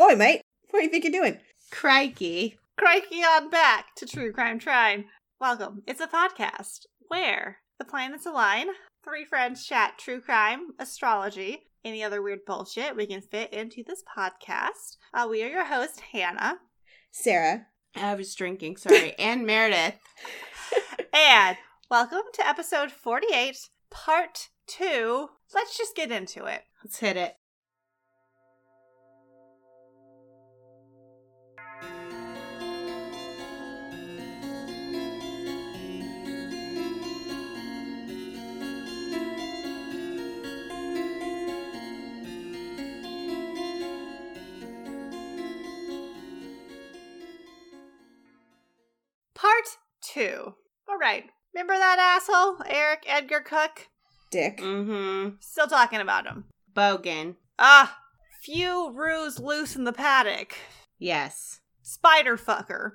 Oi, mate. What do you think you're doing? Crikey. Crikey on back to True Crime Trine. Welcome. It's a podcast where the planets align, three friends chat true crime, astrology, any other weird bullshit we can fit into this podcast. Uh, we are your host, Hannah. Sarah. I was drinking, sorry. and Meredith. And welcome to episode 48, part two. Let's just get into it. Let's hit it. Two. All right. Remember that asshole, Eric Edgar Cooke? Dick. Mm-hmm. Still talking about him. Bogan. Ah, few roos loose in the paddock. Yes. Spider fucker.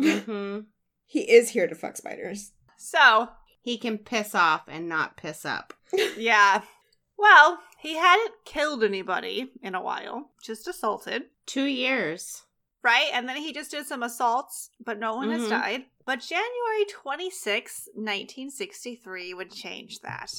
Mm-hmm. He is here to fuck spiders. So, he can piss off and not piss up. yeah. Well, he hadn't killed anybody in a while, just assaulted, Two years. Right? And then he just did some assaults, but no one has Mhm. died. But January 26, 1963 would change that.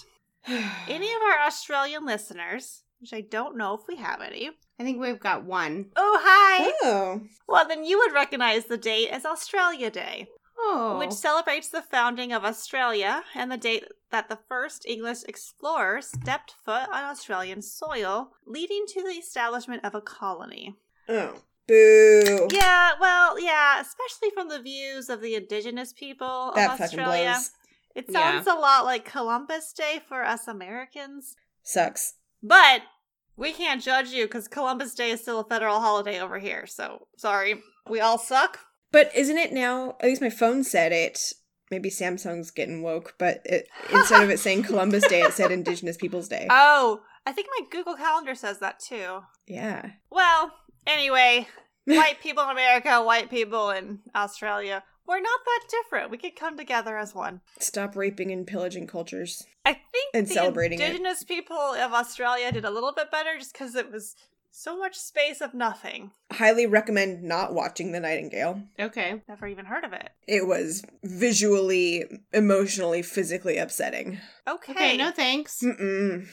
Any of our Australian listeners, which I don't know if we have any. I think we've got one. Oh, hi! Oh. Well, then you would recognize the date as Australia Day. Oh. which celebrates the founding of Australia and the date that the first English explorer stepped foot on Australian soil, leading to the establishment of a colony. Oh. Boo. Yeah, well, yeah, especially from the views of the indigenous people of That fucking Australia. blows. It Yeah. sounds a lot like Columbus Day for us Americans. Sucks. But we can't judge you because Columbus Day is still a federal holiday over here. So sorry. We all suck. But isn't it now? At least my phone said it. Maybe Samsung's getting woke, but it, instead of it saying Columbus Day, it said Indigenous Peoples Day. Oh, I think my Google Calendar says that too. yeah. Well, anyway, white people in America, white people in Australia, we're not that different. We could come together as one. Stop raping and pillaging cultures. I think And the celebrating it. indigenous people of Australia did a little bit better just because it was so much space of nothing. Highly recommend not watching The Nightingale. okay. Never even heard of it. It was visually, emotionally, physically upsetting. Okay. Okay, no thanks. Mm-mm.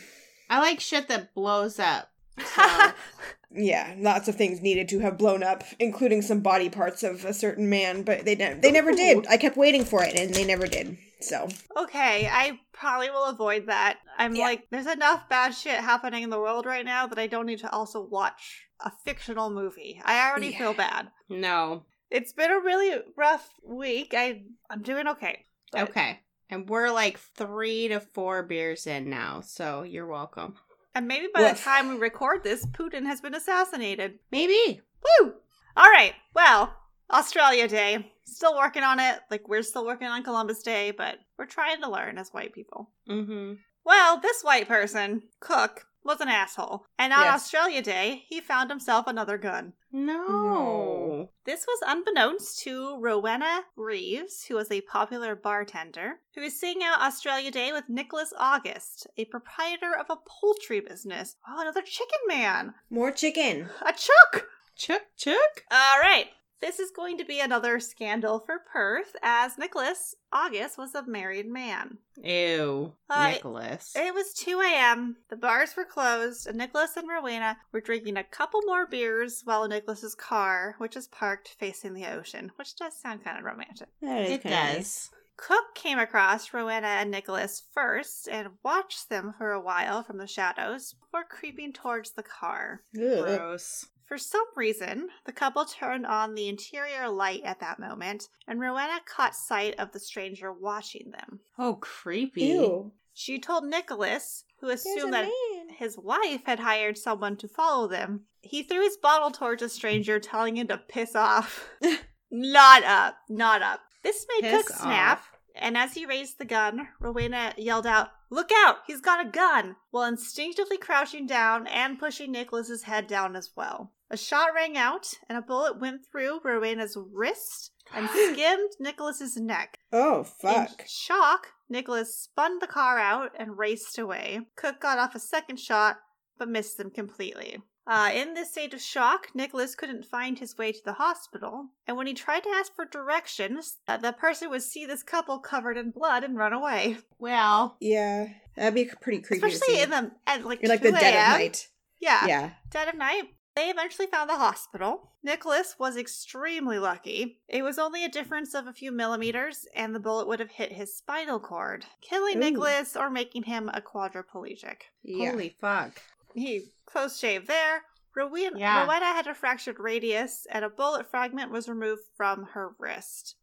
I like shit that blows up. So, Yeah, lots of things needed to have blown up, including some body parts of a certain man, but they ne- they never did. I kept waiting for it, and they never did. So okay, I probably will avoid that. I'm Yeah. like, there's enough bad shit happening in the world right now that I don't need to also watch a fictional movie. I already Yeah. feel bad. no. It's been a really rough week. I I'm doing okay. But- Okay. And we're like three to four beers in now, so you're welcome. And maybe by the time we record this, Putin has been assassinated. Maybe. Woo! All right. Well, Australia Day. Still working on it. Like we're still working on Columbus Day, but we're trying to learn as white people. Mm-hmm. Well, this white person, Cooke, was an asshole. And on Yes. Australia Day, he found himself another gun. No. No. This was unbeknownst to Rowena Reeves, who was a popular bartender, who was seeing out Australia Day with Nicholas August, a proprietor of a poultry business. Oh, another chicken man. more chicken. A chuck. Chuck, chuck. All right. This is going to be another scandal for Perth, as Nicholas August was a married man. Ew. Uh, Nicholas. It was 2 a.m., the bars were closed, and Nicholas and Rowena were drinking a couple more beers while Nicholas's car, which is parked facing the ocean, which does sound kind of romantic. It does. nice. Cooke came across Rowena and Nicholas first and watched them for a while from the shadows before creeping towards the car. Ugh. Gross. For some reason, the couple turned on the interior light at that moment, and Rowena caught sight of the stranger watching them. Oh, creepy. Ew. She told Nicholas, who assumed that man. his wife had hired someone to follow them. He threw his bottle towards the stranger, telling him to piss off. not up, not up. This made Piss Cooke snap, off. and as he raised the gun, Rowena yelled out, Look out! He's got a gun! while instinctively crouching down and pushing Nicholas's head down as well. A shot rang out, and a bullet went through Rowena's wrist and skimmed Nicholas's neck. Oh fuck. In fuck. shock, Nicholas spun the car out and raced away. Cooke got off a second shot, but missed them completely. Uh, in this state of shock, Nicholas couldn't find his way to the hospital, and when he tried to ask for directions, uh, the person would see this couple covered in blood and run away. Well, Yeah, that'd be pretty creepy. to Especially see. in the at like You're like the dead of night. Yeah, Yeah. dead of night. They eventually found the hospital. Nicholas was extremely lucky. It was only a difference of a few millimeters, and the bullet would have hit his spinal cord, killing Ooh. Nicholas or making him a quadriplegic. Yeah. holy fuck. He close shave there. Rowena, Yeah. Rowena had a fractured radius, and a bullet fragment was removed from her wrist.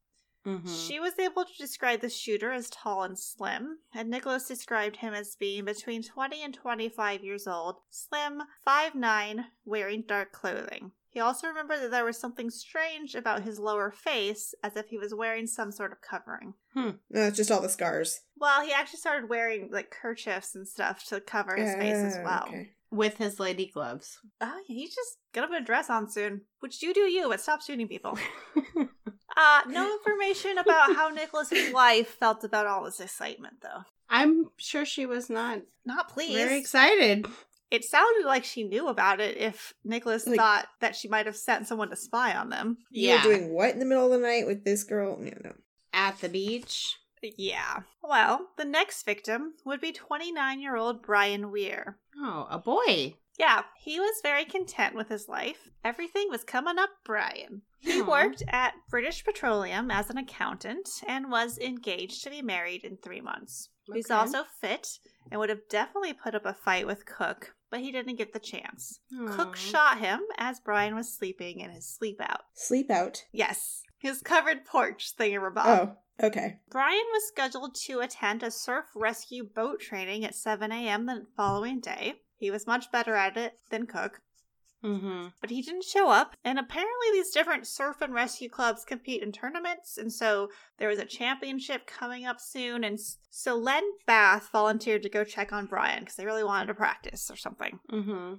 Mhm. She was able to describe the shooter as tall and slim, and Nicholas described him as being between 20 and 25 years old, slim, 5'9, wearing dark clothing. He also remembered that there was something strange about his lower face, as if he was wearing some sort of covering. No, it's just all the scars. Well, he actually started wearing like kerchiefs and stuff to cover his face as Uh, well. okay. With his lady gloves. Oh, he's just gonna put a dress on soon. Which you do you, but stop shooting people. Uh, no information about how Nicholas's wife felt about all this excitement, though. I'm sure she was not Not pleased. very excited. It sounded like she knew about it if Nicholas Like- thought that she might have sent someone to spy on them. You Yeah. were doing what in the middle of the night with this girl? Yeah, no. At the beach. Yeah. Well, the next victim would be 29 year old Brian Weir. Oh, a boy. Yeah, he was very content with his life. Everything was coming up Brian. He Aw. worked at British Petroleum as an accountant and was engaged to be married in three months. He's also fit and would have definitely put up a fight with Cooke, but he didn't get the chance. Cooke shot him as Brian was sleeping in his sleep out. Sleep out. Yes, his covered porch thingamabob. Oh, okay. Brian was scheduled to attend a surf rescue boat training at 7 a.m. the following day. He was much better at it than Cooke, Mm-hmm. but he didn't show up. And apparently, these different surf and rescue clubs compete in tournaments, and so there was a championship coming up soon. And so Len Bath volunteered to go check on Brian because they really wanted to practice or something. Mm-hmm.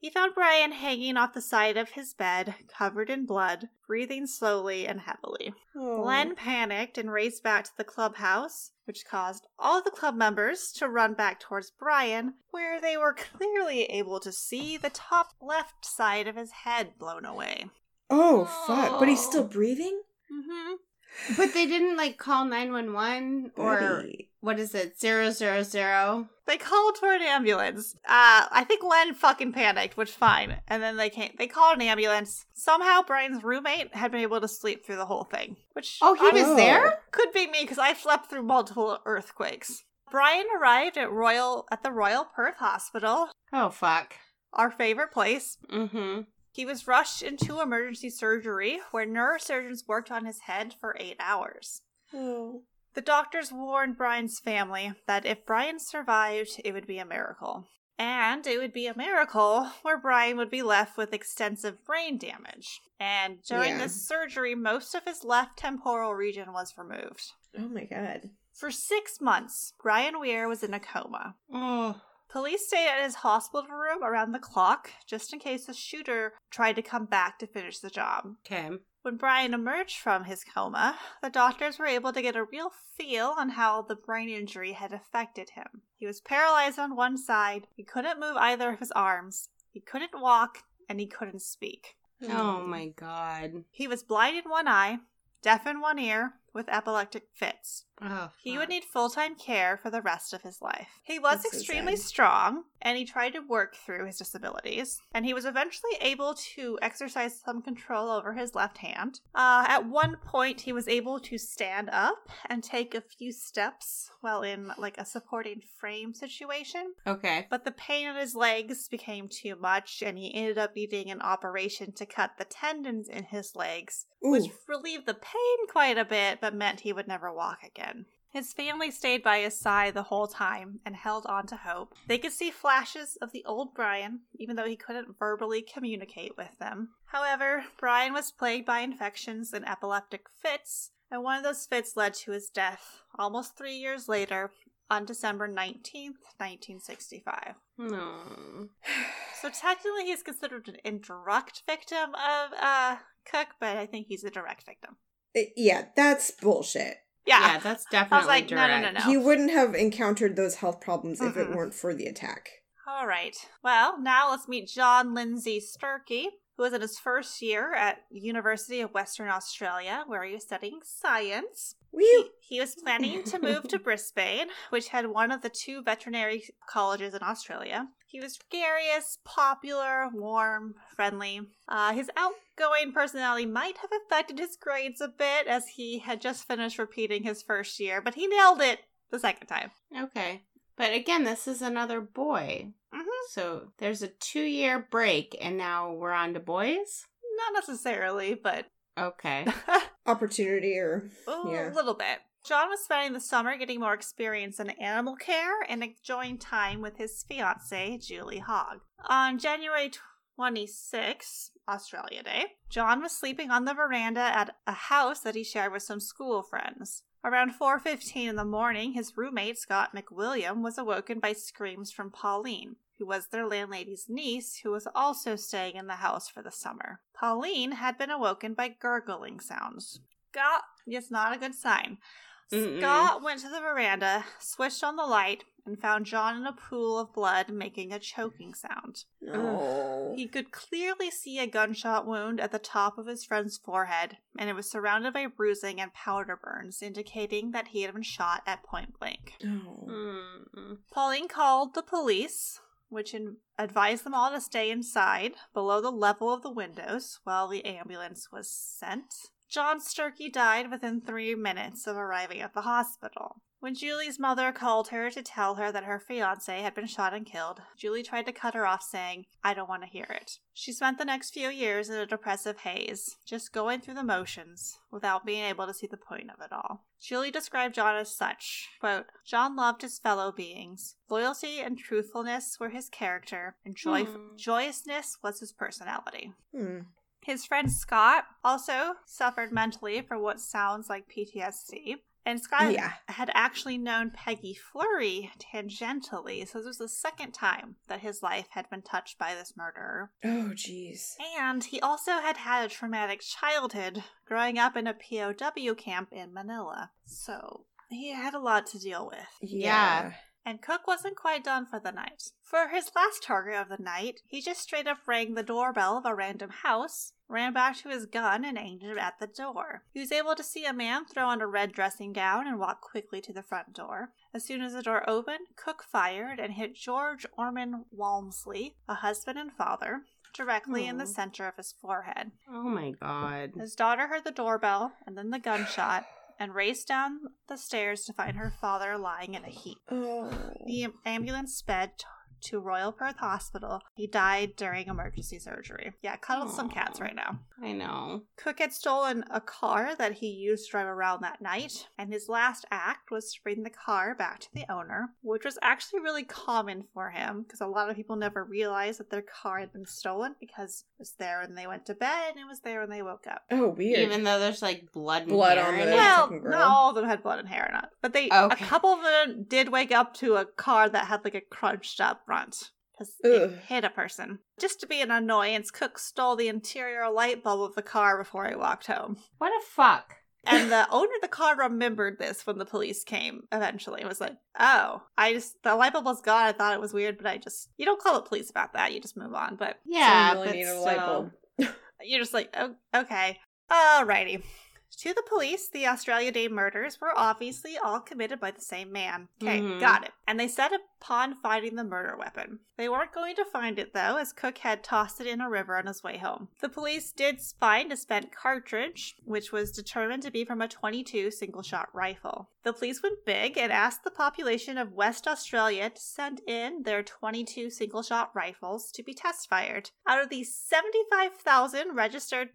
He found Brian hanging off the side of his bed, covered in blood, breathing slowly and heavily. Oh. Len panicked and raced back to the clubhouse, which caused all the club members to run back towards Brian, where they were clearly able to see the top left side of his head blown away. Oh, fuck. But he's still breathing? Mm-hmm. But they didn't like call 911 or Buddy. What is it? Zero zero zero. They called for an ambulance. Uh, I think Len fucking panicked, which fine. And then they came. They called an ambulance. Somehow, Brian's roommate had been able to sleep through the whole thing, which Oh, he was there? Could be me because I slept through multiple earthquakes. Brian arrived at Royal at the Royal Perth Hospital, Oh fuck. our favorite place. Mm-hmm. He was rushed into emergency surgery where neurosurgeons worked on his head for eight hours. Oh. The doctors warned Brian's family that if Brian survived, it would be a miracle. And it would be a miracle where Brian would be left with extensive brain damage. And during Yeah. this surgery, most of his left temporal region was removed. Oh my god. For six months, Brian Weir was in a coma. Oh. Police stayed at his hospital room around the clock just in case the shooter tried to come back to finish the job. Okay. When Brian emerged from his coma, the doctors were able to get a real feel on how the brain injury had affected him. He was paralyzed on one side, he couldn't move either of his arms, he couldn't walk, and he couldn't speak. Oh my god. He was blind in one eye, deaf in one ear, with epileptic fits. Oh. He would need full time care for the rest of his life. He was That's extremely sad. strong and he tried to work through his disabilities. And he was eventually able to exercise some control over his left hand. Uh, at one point, he was able to stand up and take a few steps while in like a supporting frame situation. Okay. But the pain in his legs became too much and he ended up needing an operation to cut the tendons in his legs Ooh. which relieved the pain quite a bit, but meant he would never walk again. His family stayed by his side the whole time and held on to hope. They could see flashes of the old Brian, even though he couldn't verbally communicate with them. However, Brian was plagued by infections and epileptic fits, and one of those fits led to his death almost three years later on December 19th, 1965. No. So technically, he's considered an indirect victim of uh, Cooke, but I think he's a direct victim. Uh, yeah, that's bullshit. Yeah. Yeah, that's definitely like, no, no, no, no. He wouldn't have encountered those health problems if it Mhm. weren't for the attack. All right. Well, now let's meet John Lindsay Sturkey, who is in his first year at University of Western Australia, where he is studying science. Whew. He was planning to move to Brisbane, which had one of the two veterinary colleges in Australia. He was gregarious, popular, warm, friendly. Uh, his outgoing personality might have affected his grades a bit, as he had just finished repeating his first year, but he nailed it the second time. Okay. But again, this is another boy. Mhm. So there's a two year break, and now we're on to boys? Not necessarily, but Okay. Opportunity or Yeah. a little bit. John was spending the summer getting more experience in animal care and enjoying time with his fiancee, Julie Hogg. On January 26, Australia Day, John was sleeping on the veranda at a house that he shared with some school friends. Around 4:15 in the morning, his roommate Scott McWilliam was awoken by screams from Pauline, who was their landlady's niece who was also staying in the house for the summer. Pauline had been awoken by gurgling sounds. Scott, it's not a good sign. Mm-mm. Scott went to the veranda, switched on the light, and found John in a pool of blood making a choking sound. no. He could clearly see a gunshot wound at the top of his friend's forehead, and it was surrounded by bruising and powder burns, indicating that he had been shot at point blank. Oh. Pauline called the police, which in- advised them all to stay inside, below the level of the windows, while the ambulance was sent. John Sturkey died within three minutes of arriving at the hospital. When Julie's mother called her to tell her that her fiance had been shot and killed, Julie tried to cut her off, saying, I don't want to hear it. She spent the next few years in a depressive haze, just going through the motions, without being able to see the point of it all. Julie described John as such quote, John loved his fellow beings. Loyalty and truthfulness were his character, and joy- Hmm. joyousness was his personality. Hmm. His friend Scott also suffered mentally for what sounds like PTSD. And Scott Yeah. had actually known Peggy Flurry tangentially, so this was the second time that his life had been touched by this murder. Oh, jeez. And he also had had a traumatic childhood growing up in a POW camp in Manila. So he had a lot to deal with. Yeah. And Cooke wasn't quite done for the night. For his last target of the night, he just straight up rang the doorbell of a random house, ran back to his gun, and aimed it at the door. He was able to see a man throw on a red dressing gown and walk quickly to the front door. As soon as the door opened, Cooke fired and hit George Orman Walmsley, a husband and father, directly in the center of his forehead. Oh my god. His daughter heard the doorbell and then the gunshot and raced down the stairs to find her father lying in a heap. Oh. The ambulance sped to Royal Perth Hospital. He died during emergency surgery. Yeah, cuddle some cats right now. I know. Cooke had stolen a car that he used to drive around that night, and his last act was to bring the car back to the owner, which was actually really common for him because a lot of people never realized that their car had been stolen because it was there when they went to bed and it was there when they woke up. Oh, weird. Even though there's like blood and Blood hair on the- it. Well, not all of them had blood and hair in it, but they Okay. a couple of them did wake up to a car that had like a crunched up front because it hit a person. Just to be an annoyance, Cooke stole the interior light bulb of the car before he walked home. What a fuck. And the owner of the car remembered this when the police came eventually. It was like, oh, I just, the light bulb was gone. I thought it was weird, but I just, you don't call the police about that. You just move on. But Yeah, Someone but really need a light bulb. you're just like, oh, okay. Alrighty. To the police, the Australia Day murders were obviously all committed by the same man. Okay, Mhm. got it. And they set upon finding the murder weapon. They weren't going to find it though, as Cooke had tossed it in a river on his way home. The police did find a spent cartridge, which was determined to be from a 22 single shot rifle. The police went big and asked the population of West Australia to send in their 22 single shot rifles to be test fired. Out of the 75,000 registered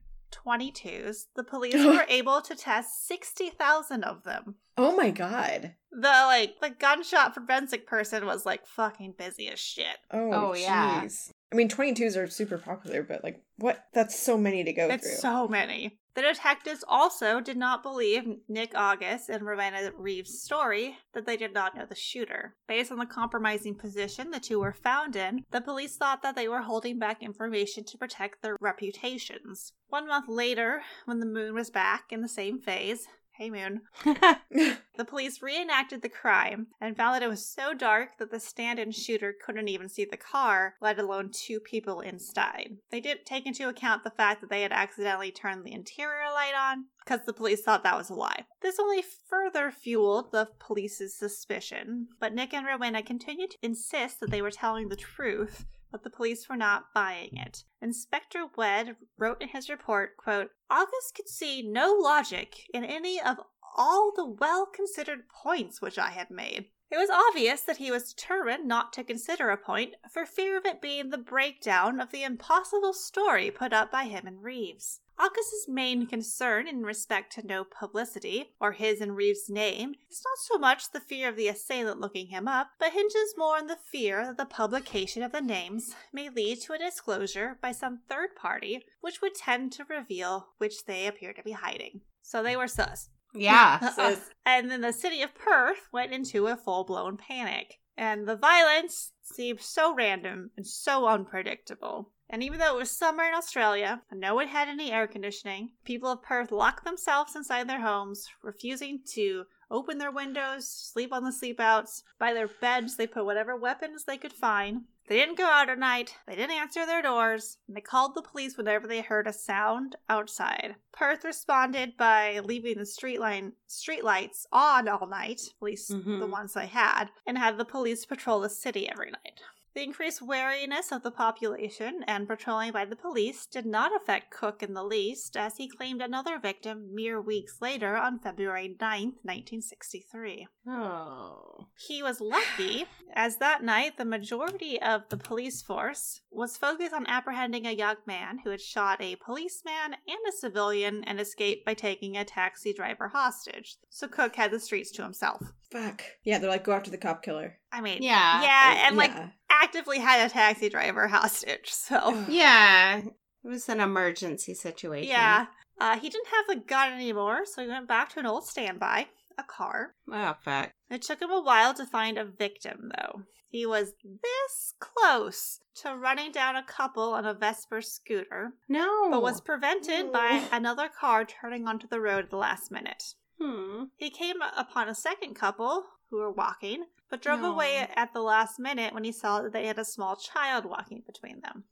22s, the police were able to test 60,000 of them. Oh my god. The like the gunshot forensic person was like fucking busy as shit. Oh, Oh, yeah. jeez. I mean, 22s are super popular, but like, what? That's so many to go It's through. so many. The detectives also did not believe Nick August and Ravenna Reeves' story that they did not know the shooter. Based on the compromising position the two were found in, the police thought that they were holding back information to protect their reputations. One month later, when the moon was back in the same phase, Hey, Moon. The police reenacted the crime and found that it was so dark that the stand in shooter couldn't even see the car, let alone two people inside. They didn't take into account the fact that they had accidentally turned the interior light on because the police thought that was a lie. This only further fueled the police's suspicion, but Nick and Rowena continued to insist that they were telling the truth but the police were not buying it. Inspector Wedd wrote in his report, quote, August could see no logic in any of all the well considered points which I had made. It was obvious that he was determined not to consider a point for fear of it being the breakdown of the impossible story put up by him and Reeves. August's main concern in respect to no publicity, or his and Reeves' name, is not so much the fear of the assailant looking him up, but hinges more on the fear that the publication of the names may lead to a disclosure by some third party, which would tend to reveal which they appear to be hiding. So they were sus. yeah. Sus. and then the city of Perth went into a full blown panic. And the violence seemed so random and so unpredictable. And even though it was summer in Australia and no one had any air conditioning, people of Perth locked themselves inside their homes, refusing to open their windows, sleep on the sleepouts. By their beds, they put whatever weapons they could find. They didn't go out at night, they didn't answer their doors, and they called the police whenever they heard a sound outside. Perth responded by leaving the street line street lights on all night, at least the Mhm. ones they had, and had the police patrol the city every night. The increased wariness of the population and patrolling by the police did not affect Cooke in the least, as he claimed another victim mere weeks later on February 9th, 1963. Oh. He was lucky, as that night the majority of the police force was focused on apprehending a young man who had shot a policeman and a civilian and escaped by taking a taxi driver hostage. So Cooke had the streets to himself. Fuck. Yeah, they're like, go after the cop killer. I mean, Yeah. yeah, and like actively had a taxi driver hostage. So Yeah. It was an emergency situation. yeah, uh, he didn't have the gun anymore, so he went back to an old standby, a car. Oh, fuck. It took him a while to find a victim, though. He was this close to running down a couple on a Vespa scooter, No. but was prevented by Oh. another car turning onto the road at the last minute. Hmm. He came upon a second couple who were walking, but drove No. away at the last minute when he saw that they had a small child walking between them.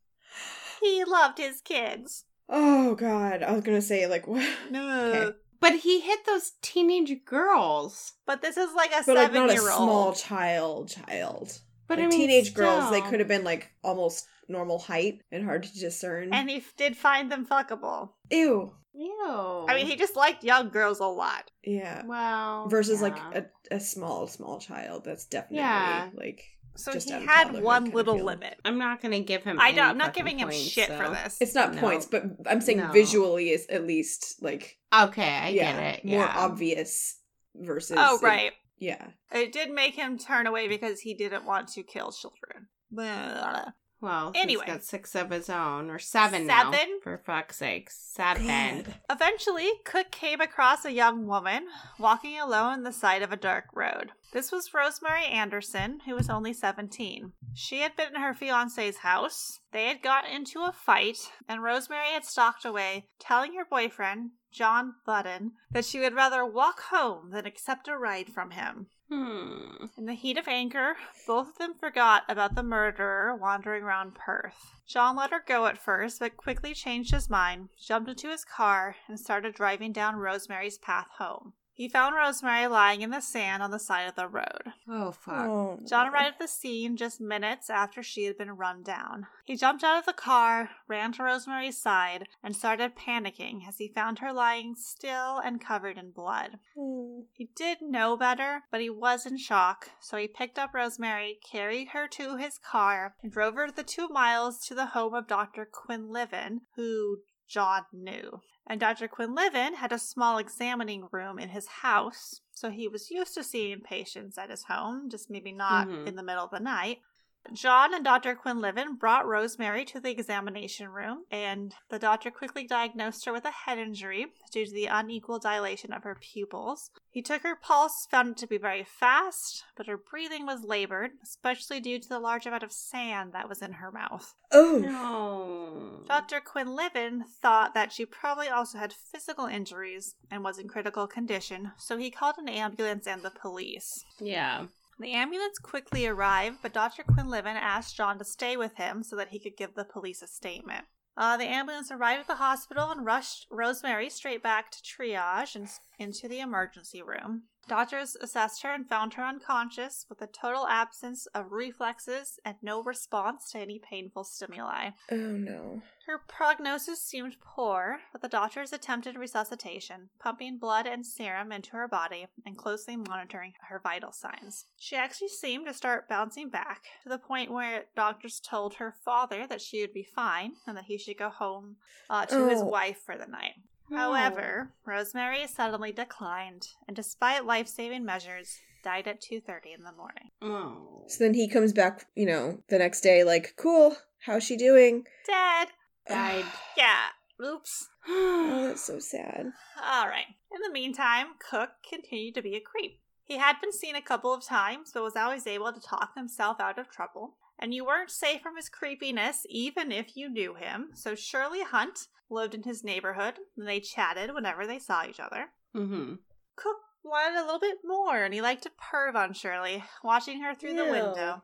He loved his kids. Oh god, I was gonna say like what? No. Okay. But he hit those teenage girls. But this is like a But like seven not a year small old. child, child. But like I mean, teenage girls, they could have been like almost normal height and hard to discern. And he f- did find them fuckable. Ew. Ew. I mean, he just liked young girls a lot. Yeah. Wow. Versus like a, a small, small child. That's definitely Yeah. like So Just he out of had one little limit. I'm not gonna give him. I don't, I'm not fucking giving him points, shit for this. it's not No. points, but I'm saying No. visually is at least like Okay, I yeah, get it. more obvious versus oh, it- right. yeah. It did make him turn away because he didn't want to kill children. Blah. Well, Anyway. he's got six of his own, or seven, now. Seven? For fuck's sake, seven. God. Eventually, Cooke came across a young woman walking alone on the side of a dark road. This was Rosemary Anderson, who was only 17. She had been in her fiance's house. They had gotten into a fight, and Rosemary had stalked away, telling her boyfriend, John Button, that she would rather walk home than accept a ride from him. Hmm. In the heat of anger, both of them forgot about the murderer wandering around Perth. John let her go at first, but quickly changed his mind, jumped into his car, and started driving down Rosemary's path home. He found Rosemary lying in the sand on the side of the road. Oh fuck. Oh, John arrived at the scene just minutes after she had been run down. He jumped out of the car, ran to Rosemary's side, and started panicking as he found her lying still and covered in blood. Oh. He did know better, but he was in shock, so he picked up Rosemary, carried her to his car, and drove her the two miles to the home of Dr. Quinlivan, who John knew. And Dr. Quinlivan had a small examining room in his house, so he was used to seeing patients at his home, just maybe not Mhm. in the middle of the night. John and Dr. Quinlivan brought Rosemary to the examination room, and the doctor quickly diagnosed her with a head injury due to the unequal dilation of her pupils. He took her pulse, found it to be very fast, but her breathing was labored, especially due to the large amount of sand that was in her mouth. Oh, No. Dr. Quinlivan thought that she probably also had physical injuries and was in critical condition, so he called an ambulance and the police. Yeah. The ambulance quickly arrived, but Dr. Quinlivan asked John to stay with him so that he could give the police a statement. Uh, the ambulance arrived at the hospital and rushed Rosemary straight back to triage and into the emergency room. Doctors assessed her and found her unconscious with a total absence of reflexes and no response to any painful stimuli. oh no. Her prognosis seemed poor, but the doctors attempted resuscitation, pumping blood and serum into her body and closely monitoring her vital signs. She actually seemed to start bouncing back to the point where doctors told her father that she would be fine and that he should go home uh, to his Oh. wife for the night. Hmm. However, Rosemary suddenly declined, and despite life-saving measures, died at 2:30 in the morning. Oh. So then he comes back, you know, the next day, like, cool, how's she doing? Dead. Died. Yeah. Oops. Oh, that's so sad. All right. In the meantime, Cooke continued to be a creep. He had been seen a couple of times, but was always able to talk himself out of trouble. And you weren't safe from his creepiness, even if you knew him. So Shirley Hunt lived in his neighborhood, and they chatted whenever they saw each other. mm-hmm. Cooke wanted a little bit more, and he liked to perv on Shirley, watching her through the window.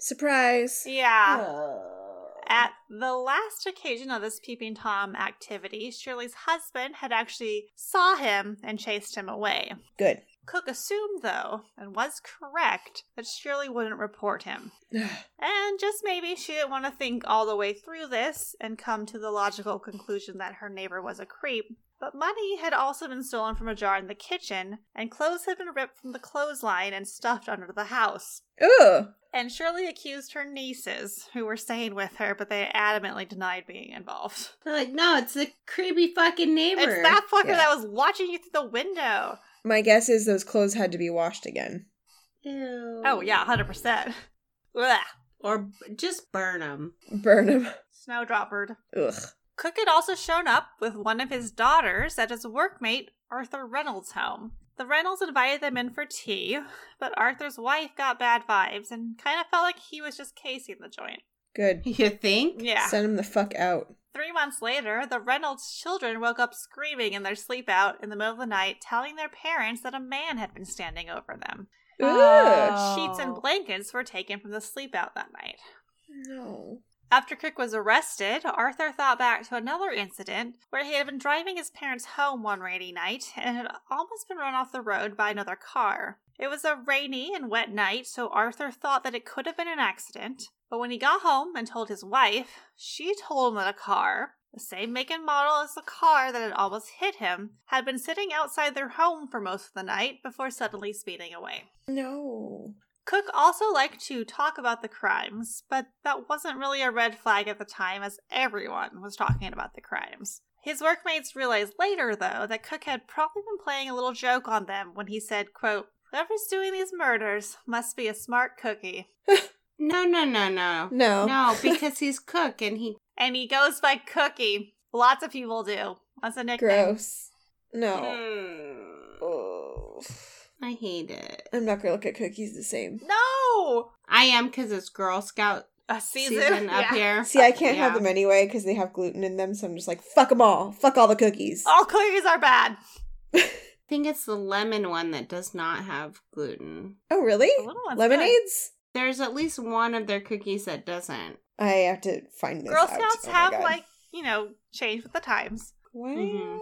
Surprise. Yeah. Oh. At the last occasion of this peeping tom activity, Shirley's husband had actually saw him and chased him away. Good. Cooke assumed, though, and was correct, that Shirley wouldn't report him. And just maybe she didn't want to think all the way through this and come to the logical conclusion that her neighbor was a creep. But money had also been stolen from a jar in the kitchen, and clothes had been ripped from the clothesline and stuffed under the house. Ugh. And Shirley accused her nieces, who were staying with her, but they adamantly denied being involved. They're like, no, it's the creepy fucking neighbor. It's that fucker Yeah. that was watching you through the window. My guess is those clothes had to be washed again. Ew. Oh, yeah, 100%. Ugh. Or b- just burn them. Burn them. Snowdroppered. Ugh. Cooke had also shown up with one of his daughters at his workmate Arthur Reynolds' home. The Reynolds invited them in for tea, but Arthur's wife got bad vibes and kind of felt like he was just casing the joint. Good. You think? Yeah. Send him the fuck out. Three months later, the Reynolds children woke up screaming in their sleep out in the middle of the night, telling their parents that a man had been standing over them. Oh. Sheets and blankets were taken from the sleep out that night. No. After Cooke was arrested, Arthur thought back to another incident where he had been driving his parents home one rainy night and had almost been run off the road by another car. It was a rainy and wet night, so Arthur thought that it could have been an accident. But when he got home and told his wife, she told him that a car, the same make and model as the car that had almost hit him, had been sitting outside their home for most of the night before suddenly speeding away. No. Cooke also liked to talk about the crimes, but that wasn't really a red flag at the time as everyone was talking about the crimes. His workmates realized later, though, that Cooke had probably been playing a little joke on them when he said, quote, Whoever's doing these murders must be a smart cookie. No, no, no, no. No. No, because he's cook and he. And he goes by Cookie. Lots of people do. That's a nickname. Gross. No. Mm, Oh. I hate it. I'm not gonna look at cookies the same. No! I am because it's Girl Scout A season, season, up Yeah. here. See, I can't have them anyway because they have gluten in them, so I'm just like, fuck them all. Fuck all the cookies. All cookies are bad. I think it's the lemon one that does not have gluten. Oh, really? The little one's Lemonades? There's at least one of their cookies that doesn't. I have to find good. this Girl out. Scouts Oh have, God. like, you know, changed with the times. Wow. Mhm.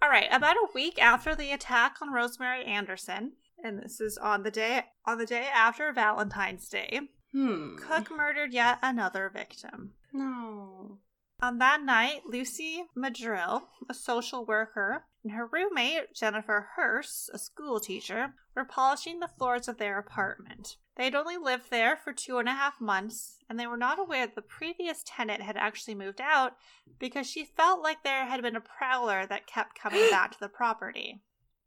All right, about a week after the attack on Rosemary Anderson, and this is on the day on the day after Valentine's Day, Hmm. Cook murdered yet another victim. No. On that night, Lucy Madrill, a social worker, and her roommate, Jennifer Hurst, a school teacher, were polishing the floors of their apartment. They had only lived there for two and a half months, and they were not aware that the previous tenant had actually moved out because she felt like there had been a prowler that kept coming back to the property.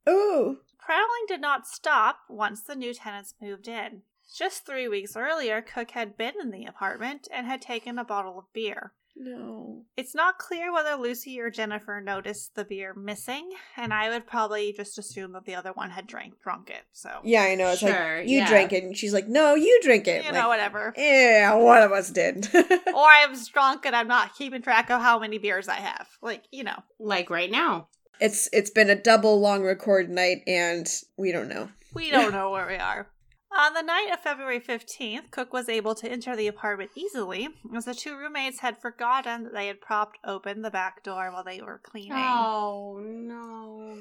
Ooh. Prowling did not stop once the new tenants moved in. Just three weeks earlier, Cooke had been in the apartment and had taken a bottle of beer. No. It's not clear whether Lucy or Jennifer noticed the beer missing, and I would probably just assume that the other one had drank drunk it. So Yeah, I know. It's Sure, like you yeah. drank it, and she's like, "No, you drink it." you Like, know, whatever. Yeah, one of us did. or I was drunk and I'm not keeping track of how many beers I have. Like, you know. Like right now. it's it's been a double long record night, and we don't know. We don't know where we are. On the night of February 15th, Cooke was able to enter the apartment easily as the two roommates had forgotten that they had propped open the back door while they were cleaning. Oh no.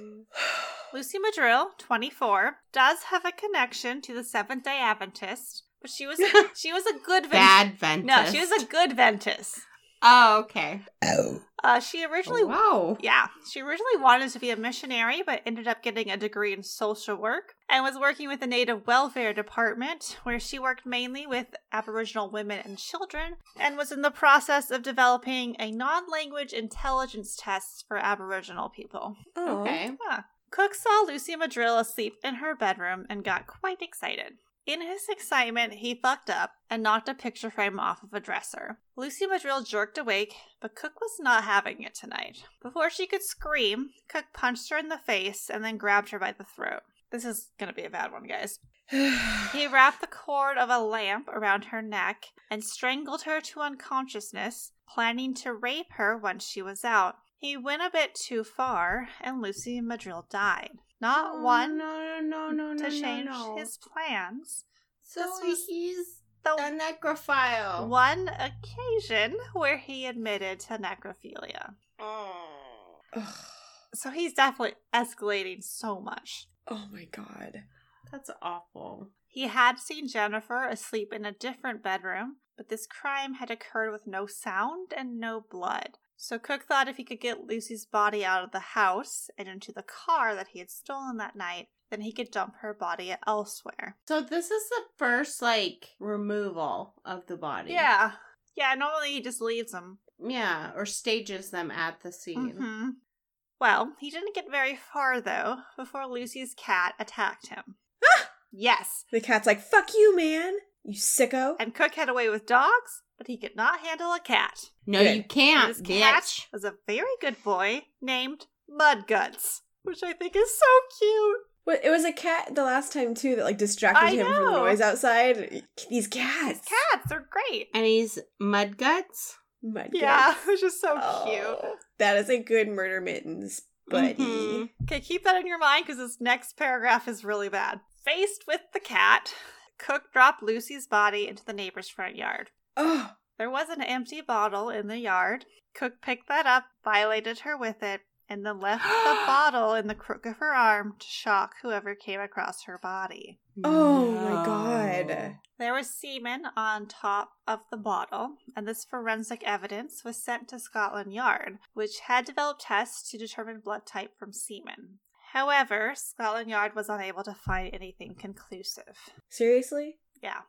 Lucy Madrill, 24, does have a connection to the Seventh day Adventist, but she was she was a good Ven- Bad Ventus. No, she was a good Ventus. Oh, okay. Oh, Uh, she originally wow. Yeah, she originally wanted to be a missionary, but ended up getting a degree in social work and was working with the Native Welfare Department, where she worked mainly with Aboriginal women and children, and was in the process of developing a non language intelligence test for Aboriginal people. oh, Okay. Huh. Cooke saw Lucy Madrill asleep in her bedroom and got quite excited. In his excitement, he fucked up and knocked a picture frame off of a dresser. Lucy Madrill jerked awake, but Cooke was not having it tonight. Before she could scream, Cooke punched her in the face and then grabbed her by the throat. This is gonna be a bad one, guys. He wrapped the cord of a lamp around her neck and strangled her to unconsciousness, planning to rape her once she was out. He went a bit too far, and Lucy Madrill died. Not Oh, one No, no, no, no, to no, change no. his plans. So this he's The a necrophile. one occasion where he admitted to necrophilia. Oh. Ugh. So he's definitely escalating so much. oh my god. That's awful. He had seen Jennifer asleep in a different bedroom, but this crime had occurred with no sound and no blood. So Cooke thought if he could get Lucy's body out of the house and into the car that he had stolen that night, then he could dump her body elsewhere. So this is the first like removal of the body. Yeah. Yeah, normally he just leaves them. Yeah, or stages them at the scene. hmm Well, he didn't get very far, though, before Lucy's cat attacked him. Ah! Yes. The cat's like, "Fuck you, man, you sicko." And Cooke had away with dogs, but he could not handle a cat. No, Good. you can't, His cat bitch. was a very good boy named Mudguts, which I think is so cute. But it was a cat the last time too that like distracted I him from the noise outside. These cats. Cats, they're great. And he's Mudguts. Mudguts. Yeah, goodness. which is so Oh, cute. That is a good murder mittens, buddy. Mhm. Okay, keep that in your mind because this next paragraph is really bad. Faced with the cat, Cooke dropped Lucy's body into the neighbor's front yard. Oh, There was an empty bottle in the yard. Cooke picked that up, violated her with it, and then left the bottle in the crook of her arm to shock whoever came across her body. Oh my God. There was semen on top of the bottle, and this forensic evidence was sent to Scotland Yard, which had developed tests to determine blood type from semen. However, Scotland Yard was unable to find anything conclusive. Seriously? Yeah.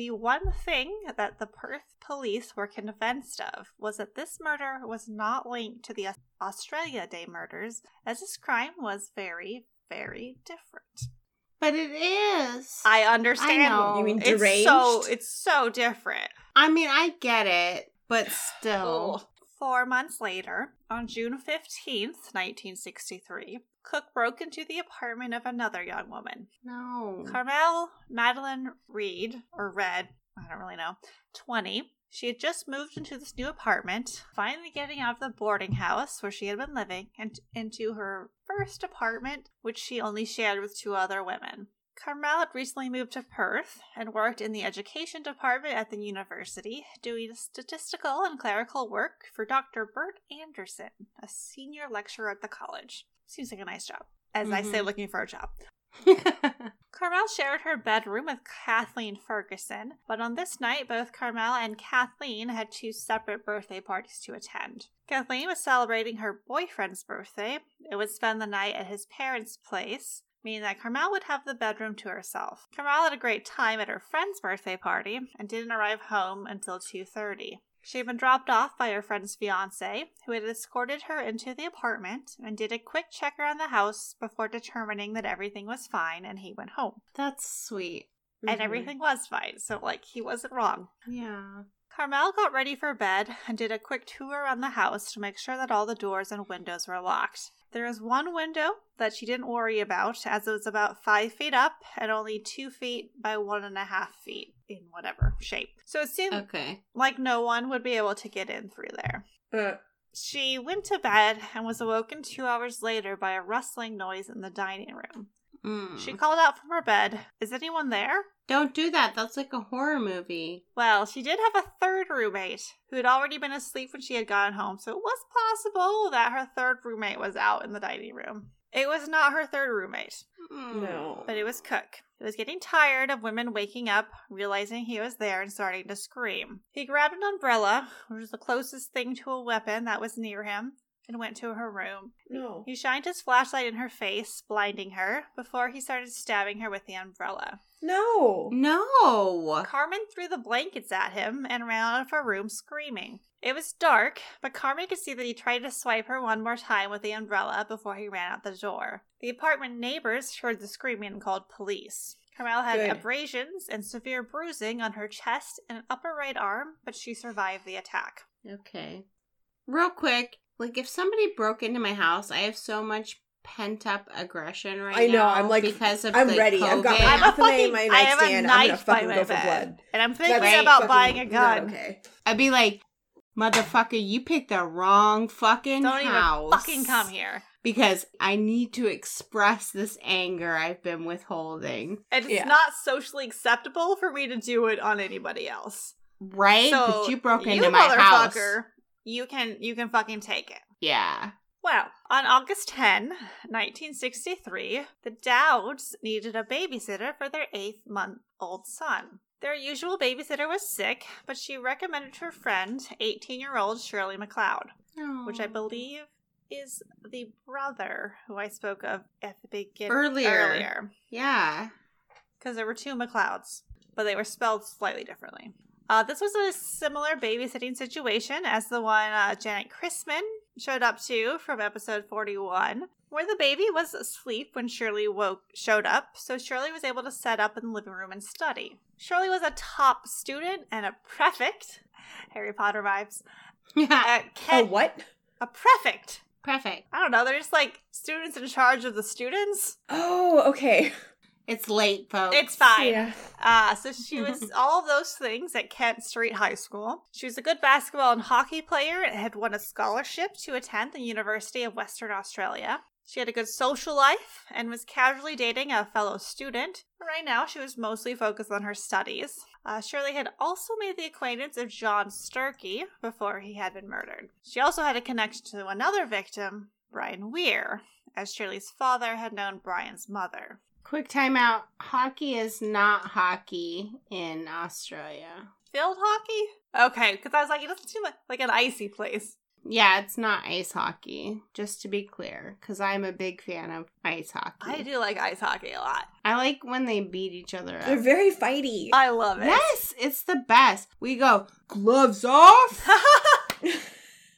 The one thing that the Perth police were convinced of was that this murder was not linked to the Australia Day murders, as this crime was very, very different. But it is. I understand. I know. You mean It's so it's so different. I mean, I get it, but still. Oh. Four months later, on June 15th, 1963, Cooke broke into the apartment of another young woman. No. Carmel Madeline Reed, or Red, I don't really know, 20. She had just moved into this new apartment, finally getting out of the boarding house where she had been living and into her first apartment, which she only shared with two other women. Carmel had recently moved to Perth and worked in the education department at the university, doing statistical and clerical work for Dr. Bert Anderson, a senior lecturer at the college. Seems like a nice job. As I say, Mhm. looking for a job. Carmel shared her bedroom with Kathleen Ferguson, but on this night, both Carmel and Kathleen had two separate birthday parties to attend. Kathleen was celebrating her boyfriend's birthday and would spend the night at his parents' place, meaning that Carmel would have the bedroom to herself. Carmel had a great time at her friend's birthday party and didn't arrive home until 2:30. She had been dropped off by her friend's fiance, who had escorted her into the apartment and did a quick check around the house before determining that everything was fine and he went home. That's sweet. and Mhm. everything was fine. So, like, he wasn't wrong. Yeah. Carmel got ready for bed and did a quick tour around the house to make sure that all the doors and windows were locked. There was one window that she didn't worry about, as it was about five feet up and only two feet by one and a half feet in whatever shape. So it seemed Okay. like no one would be able to get in through there. Uh, She went to bed and was awoken two hours later by a rustling noise in the dining room. Mm. She called out from her bed, Is anyone there? Don't do that. That's like a horror movie. Well, she did have a third roommate who had already been asleep when she had gotten home, so it was possible that her third roommate was out in the dining room. It was not her third roommate, Mm. no. but it was Cooke. He was getting tired of women waking up, realizing he was there, and starting to scream. He grabbed an umbrella, which was the closest thing to a weapon that was near him, and went to her room. No. He shined his flashlight in her face, blinding her, before he started stabbing her with the umbrella. No. No. Carmen threw the blankets at him and ran out of her room screaming. It was dark, but Carmen could see that he tried to swipe her one more time with the umbrella before he ran out the door. The apartment neighbors heard the screaming and called police. Carmel had Good. abrasions and severe bruising on her chest and upper right arm, but she survived the attack. Okay. Real quick, like if somebody broke into my house, I have so much pent up aggression right now. I know. now. I'm like, because of I'm like, ready. I've got my I'm a half fucking- my I have a nightstand. I'm gonna knife by fucking my go for bed. blood. And I'm thinking That's about fucking buying a gun. Okay. I'd be like, motherfucker, you picked the wrong fucking Don't house. even fucking come here. Because I need to express this anger I've been withholding. And it's Yeah. not socially acceptable for me to do it on anybody else. Right? So but you broke you into my house. You can you can fucking take it. Yeah. Well, on August 10, 1963, the Dowds needed a babysitter for their eighth month old son. Their usual babysitter was sick, but she recommended her friend, 18 year old Shirley McLeod, which I believe is the brother who I spoke of at the beginning Earlier. earlier Yeah. because there were two McLeods, but they were spelled slightly differently. Uh, this was a similar babysitting situation as the one uh, Janet Chrisman showed up to from episode 41, where the baby was asleep when Shirley woke showed up, so Shirley was able to set up in the living room and study. Shirley was a top student and a prefect, Harry Potter vibes, at Oh, Kent. what? A prefect. Perfect. I don't know. They're just like students in charge of the students. Oh, okay. It's late, folks. It's fine. Yeah. Uh, so she was all of those things at Kent Street High School. She was a good basketball and hockey player and had won a scholarship to attend the University of Western Australia. She had a good social life and was casually dating a fellow student. Right now, she was mostly focused on her studies. Uh, Shirley had also made the acquaintance of John Sturkey before he had been murdered. She also had a connection to another victim, Brian Weir, as Shirley's father had known Brian's mother. Quick timeout. Hockey is not hockey in Australia. Field hockey? Okay, because I was like, it doesn't seem like, like an icy place. Yeah, it's not ice hockey, just to be clear, because I'm a big fan of ice hockey. I do like ice hockey a lot. I like when they beat each other up. They're very fighty. I love it. yes, it's the best. We go, gloves off.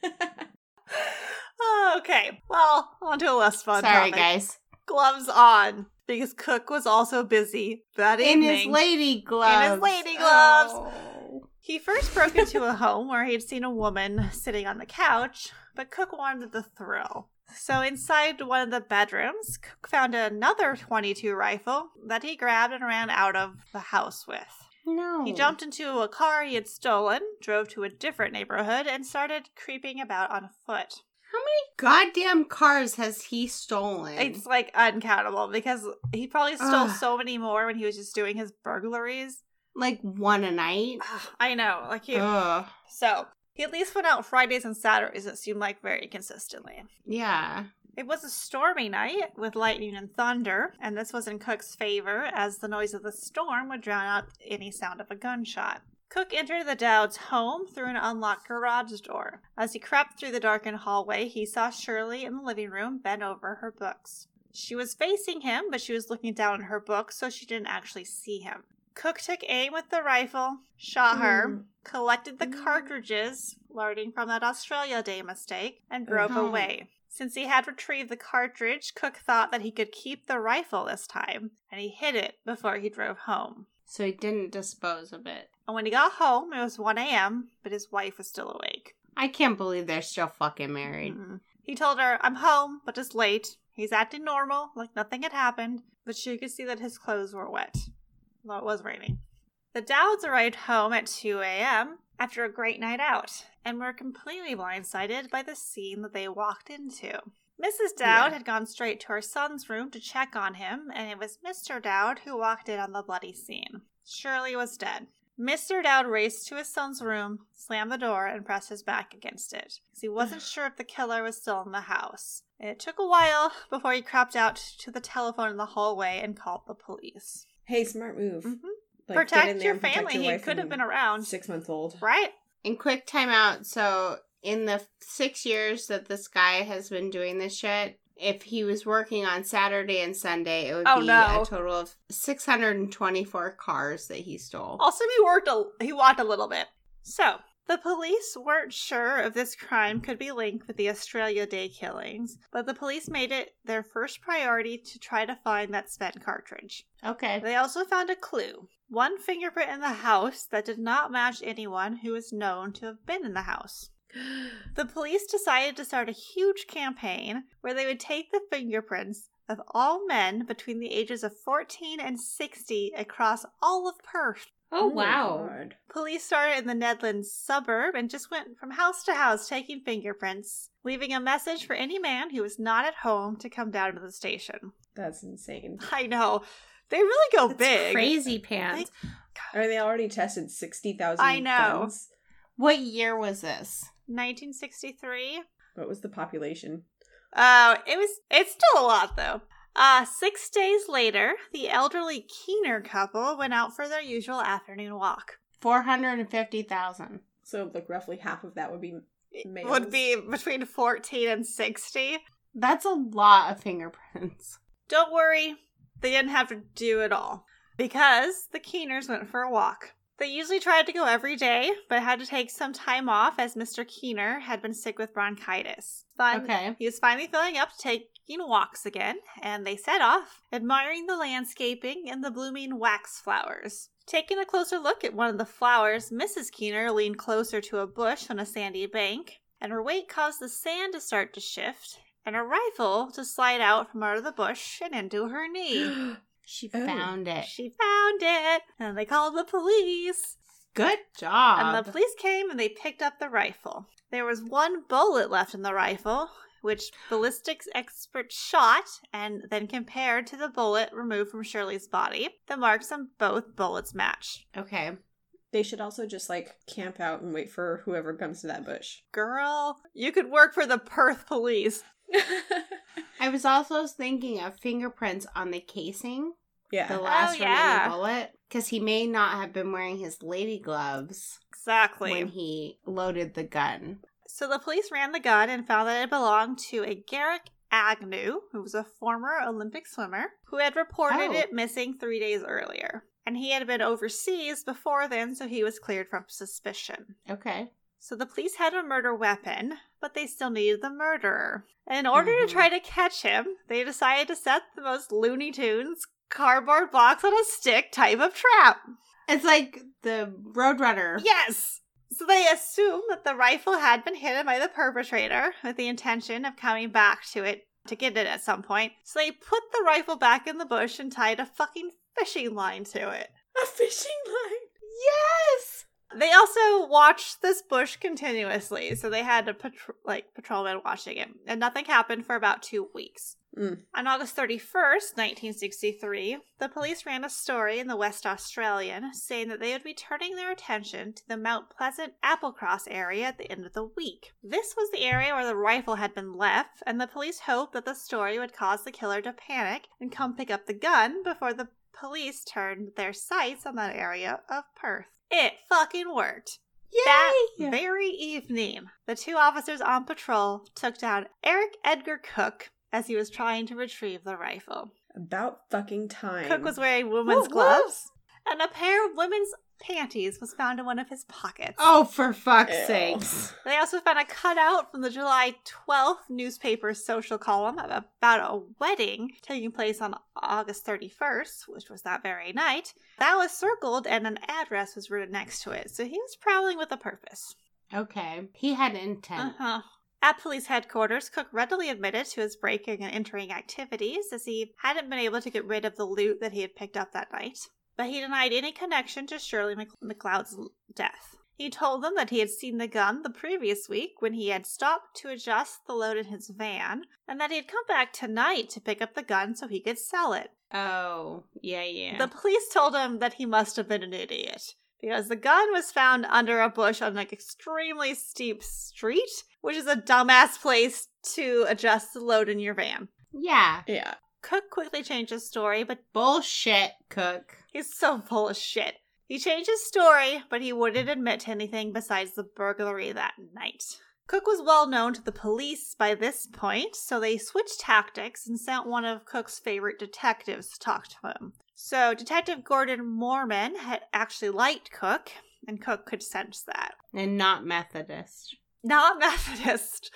okay, well, on to a less fun Sorry, topic. guys. Gloves on, because Cooke was also busy that In evening. his lady gloves. In his lady gloves. Oh. He first broke into a home where he had seen a woman sitting on the couch, but Cooke wanted the thrill. So inside one of the bedrooms, Cooke found another 22 rifle that he grabbed and ran out of the house with. No. He jumped into a car he had stolen, drove to a different neighborhood, and started creeping about on foot. How many goddamn cars has he stolen? It's like uncountable because he probably stole Ugh. so many more when he was just doing his burglaries. like one a night. I know, like he. Ugh. So he at least went out Fridays and Saturdays. It seemed like very consistently. Yeah. It was a stormy night with lightning and thunder, and this was in Cooke's favor as the noise of the storm would drown out any sound of a gunshot. Cooke entered the Dowds' home through an unlocked garage door. As he crept through the darkened hallway, he saw Shirley in the living room bent over her books. She was facing him, but she was looking down at her book, so she didn't actually see him. Cooke took aim with the rifle, shot her, Mm. collected the Mm. cartridges, learning from that Australia Day mistake, and drove Oh. away. Since he had retrieved the cartridge, Cooke thought that he could keep the rifle this time, and he hid it before he drove home. So he didn't dispose of it. And when he got home, it was 1 a.m., but his wife was still awake. I can't believe they're still fucking married. Mm-mm. He told her, I'm home, but just late. He's acting normal, like nothing had happened, but she could see that his clothes were wet. Well, it was raining. The Dowds arrived home at 2 a.m. after a great night out and were completely blindsided by the scene that they walked into. Mrs. Dowd Yeah. had gone straight to her son's room to check on him, and it was Mr. Dowd who walked in on the bloody scene. Shirley was dead. Mr. Dowd raced to his son's room, slammed the door, and pressed his back against it, because he wasn't sure if the killer was still in the house. It took a while before he crept out to the telephone in the hallway and called the police. Hey, smart move. Mhm. Like, get in protect your protect family. your he could have been around. Six month old. Right? In quick timeout. So, in the six years that this guy has been doing this shit, if he was working on Saturday and Sunday, it would Oh, be no. a total of 624 cars that he stole. Also, he worked a he walked a little bit. So the police weren't sure if this crime could be linked with the Australia Day killings, but the police made it their first priority to try to find that spent cartridge. Okay. They also found a clue one fingerprint in the house that did not match anyone who was known to have been in the house. The police decided to start a huge campaign where they would take the fingerprints of all men between the ages of 14 and 60 across all of Perth. Oh, oh wow. God. Police started in the Nedlands suburb and just went from house to house taking fingerprints, leaving a message for any man who was not at home to come down to the station. That's insane. I know. They really go That's big. crazy pants. Are they already tested 60,000 I know. guns? What year was this? 1963. What was the population? Oh, it was. It's still a lot though. Uh, six days later, the elderly Keener couple went out for their usual afternoon walk. 450,000. So, like, roughly half of that would be males. Would be between 14 and 60. That's a lot of fingerprints. Don't worry, they didn't have to do it all because the Keeners went for a walk. They usually tried to go every day, but had to take some time off as Mr. Keener had been sick with bronchitis. Fun. Okay. He was finally feeling up to taking walks again, and they set off, admiring the landscaping and the blooming wax flowers. Taking a closer look at one of the flowers, Mrs. Keener leaned closer to a bush on a sandy bank, and her weight caused the sand to start to shift, and a rifle to slide out from under the bush and into her knee. She Oh. found it. she found it, and they called the police. Good job. And the police came and they picked up the rifle. There was one bullet left in the rifle, which ballistics experts shot and then compared to the bullet removed from Shirley's body. The marks on both bullets match. okay. They should also just, like, camp out and wait for whoever comes to that bush. Girl, you could work for the Perth police. I was also thinking of fingerprints on the casing, yeah. the oh, last Oh, yeah. remaining bullet, because he may not have been wearing his lady gloves Exactly. when he loaded the gun. So the police ran the gun and found that it belonged to a Garrick Agnew, who was a former Olympic swimmer, who had reported Oh. it missing three days earlier. And he had been overseas before then, so he was cleared from suspicion. Okay. So the police had a murder weapon, but they still needed the murderer. And in order Mhm. to try to catch him, they decided to set the most Looney Tunes cardboard box on a stick type of trap. It's like the Roadrunner. Yes! So they assume that the rifle had been hidden by the perpetrator with the intention of coming back to it to get it at some point. So they put the rifle back in the bush and tied a fucking fishing line to it. A fishing line. Yes! They also watched this bush continuously, so they had a patr- like patrolman watching it, and nothing happened for about two weeks. Mm. On August 31st, 1963, the police ran a story in the West Australian saying that they would be turning their attention to the Mount Pleasant Applecross area at the end of the week. This was the area where the rifle had been left, and the police hoped that the story would cause the killer to panic and come pick up the gun before the police turned their sights on that area of Perth. It fucking worked. That very evening, the two officers on patrol took down Eric Edgar Cooke as he was trying to retrieve the rifle. About fucking time. Cooke was wearing women's woo. gloves and a pair of women's panties was found in one of his pockets. Oh, for fuck's Ew. sakes. They also found a cutout from the July 12th newspaper's social column about a wedding taking place on August 31st, which was that very night. That was circled and an address was written next to it, so he was prowling with a purpose. Okay. He had intent. Uh-huh. At police headquarters, Cooke readily admitted to his breaking and entering activities as he hadn't been able to get rid of the loot that he had picked up that night. But he denied any connection to Shirley Mc- McLeod's death. He told them that he had seen the gun the previous week when he had stopped to adjust the load in his van, and that he had come back tonight to pick up the gun so he could sell it. Oh, yeah, yeah. The police told him that he must have been an idiot because the gun was found under a bush on an extremely steep street, which is a dumbass place to adjust the load in your van. yeah. Yeah. Cooke quickly changed his story, but Bullshit, Cooke. He's so full of shit. He changed his story, but he wouldn't admit to anything besides the burglary that night. Cooke was well known to the police by this point, so they switched tactics and sent one of Cooke's favorite detectives to talk to him. So, Detective Gordon Mormon had actually liked Cooke, and Cooke could sense that. And not Methodist. Not Methodist.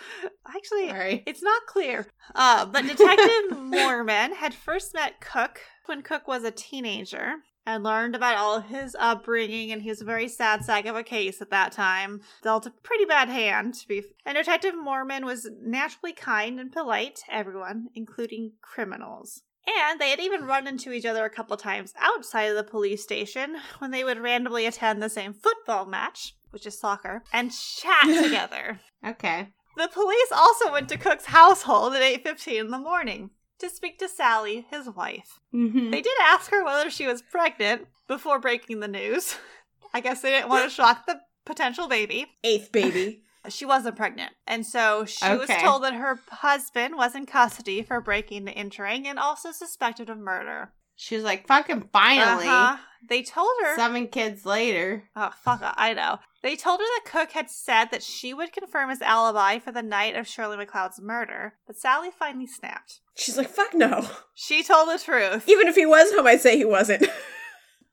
Actually, Sorry. it's not clear. Uh, but Detective Mormon had first met Cooke when Cooke was a teenager and learned about all of his upbringing, and he was a very sad sack of a case at that time. Dealt a pretty bad hand, to be. And Detective Mormon was naturally kind and polite to everyone, including criminals. And they had even run into each other a couple times outside of the police station when they would randomly attend the same football match, which is soccer, and chat together. Okay. The police also went to Cooke's household at 8:15 in the morning to speak to Sally, his wife. Mm-hmm. They did ask her whether she was pregnant before breaking the news. I guess they didn't want to shock the potential baby. Eighth baby. She wasn't pregnant. And so she was told that her husband was in custody for breaking and entering and also suspected of murder. She was like, fucking finally. Uh-huh. They told her Seven kids later. Oh, fuck, I know. They told her that Cooke had said that she would confirm his alibi for the night of Shirley McLeod's murder, but Sally finally snapped. She's like, fuck no. She told the truth. Even if he was home, I'd say he wasn't.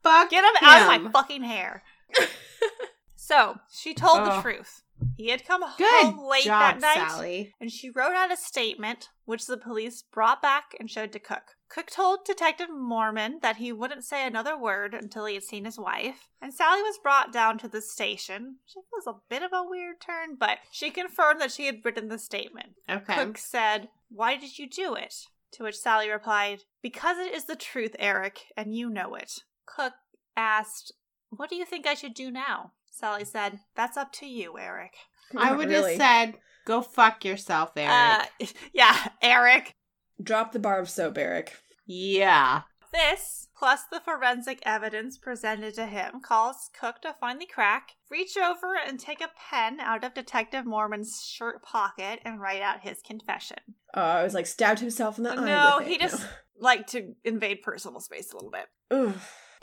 Fuck Get him out of my fucking hair. so, she told the truth. He had come Good home late job, that night, Sally. and she wrote out a statement, which the police brought back and showed to Cooke. Cooke told Detective Mormon that he wouldn't say another word until he had seen his wife, and Sally was brought down to the station. She was a bit of a weird turn, but she confirmed that she had written the statement. Okay. Cooke said, Why did you do it? To which Sally replied, Because it is the truth, Eric, and you know it. Cooke asked, What do you think I should do now? Sally said, That's up to you, Eric. I would really. have said, go fuck yourself, Eric. Uh, yeah, Eric. Drop the bar of soap, Eric. Yeah. This, plus the forensic evidence presented to him, calls Cooke to finally crack, reach over and take a pen out of Detective Mormon's shirt pocket and write out his confession. Oh, I was like, stabbed himself in the eye. no, he it. just liked to invade personal space a little bit. No. Ugh.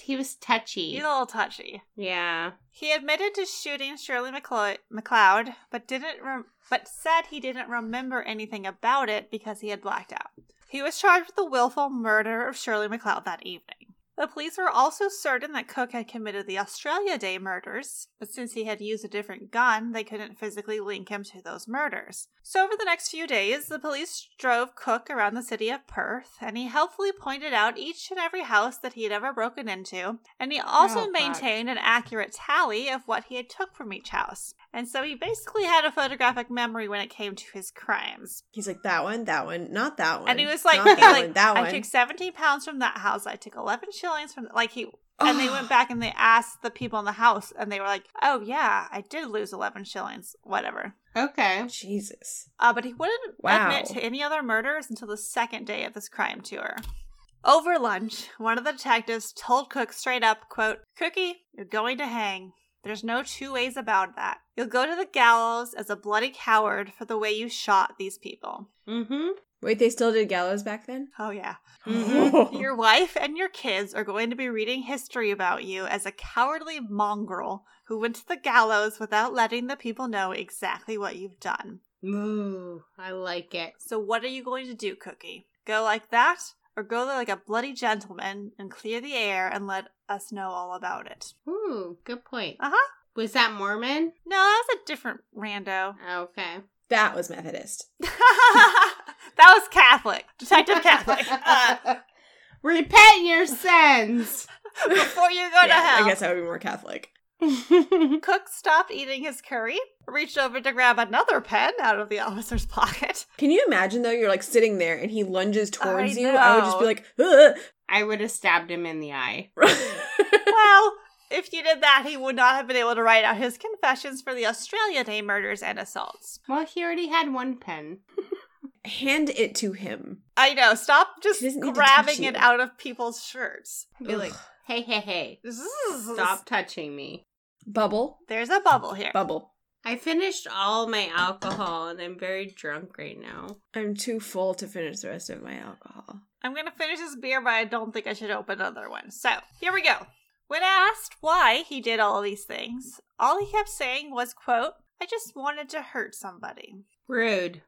He was touchy. He's a little touchy. yeah. He admitted to shooting Shirley McLeod, McLeod, but didn't rem- but said he didn't remember anything about it because he had blacked out. He was charged with the willful murder of Shirley McLeod that evening. The police were also certain that Cooke had committed the Australia Day murders, but since he had used a different gun, they couldn't physically link him to those murders. So, over the next few days, the police drove Cooke around the city of Perth, and he helpfully pointed out each and every house that he had ever broken into, and he also Oh, maintained an accurate tally of what he had took from each house. And so he basically had a photographic memory when it came to his crimes. He's like, that one, that one, not that one. And he was like, not that like one, that I one. took 17 pounds from that house. I took 11 shillings from, like, he, and they went back and they asked the people in the house, and they were like, oh, yeah, I did lose 11 shillings, whatever. Okay. Jesus. Uh, but he wouldn't Wow. admit to any other murders until the second day of this crime tour. Over lunch, one of the detectives told Cooke straight up, quote, Cookie, you're going to hang. There's no two ways about that. You'll go to the gallows as a bloody coward for the way you shot these people. Mm-hmm. Wait, they still did gallows back then? Oh, yeah. Mhm. Your wife and your kids are going to be reading history about you as a cowardly mongrel who went to the gallows without letting the people know exactly what you've done. Ooh, I like it. So, what are you going to do, Cookie? Go like that? or go there like a bloody gentleman and clear the air and let us know all about it. Ooh, good point. Uh huh. Was that Mormon? No, that was a different rando. Okay. That was Methodist. that was Catholic. Detective Catholic. Uh, Repent your sins. before you go to hell. I guess I would be more Catholic. Cooke stopped eating his curry, reached over to grab another pen out of the officer's pocket. Can you imagine though? You're like sitting there and he lunges towards I you. I would just be like, Ugh. I would have stabbed him in the eye. Well, if you did that, he would not have been able to write out his confessions for the Australia Day murders and assaults. Well, he already had one pen. Hand it to him. I know. Stop just to grabbing it you. out of people's shirts. Be like, hey, hey, hey, Stop. stop touching me. Bubble. There's a bubble here. Bubble. I finished all my alcohol and I'm very drunk right now. I'm too full to finish the rest of my alcohol. I'm gonna finish this beer, but I don't think I should open another one. So here we go. When asked why he did all these things, all he kept saying was, "quote I just wanted to hurt somebody." Rude.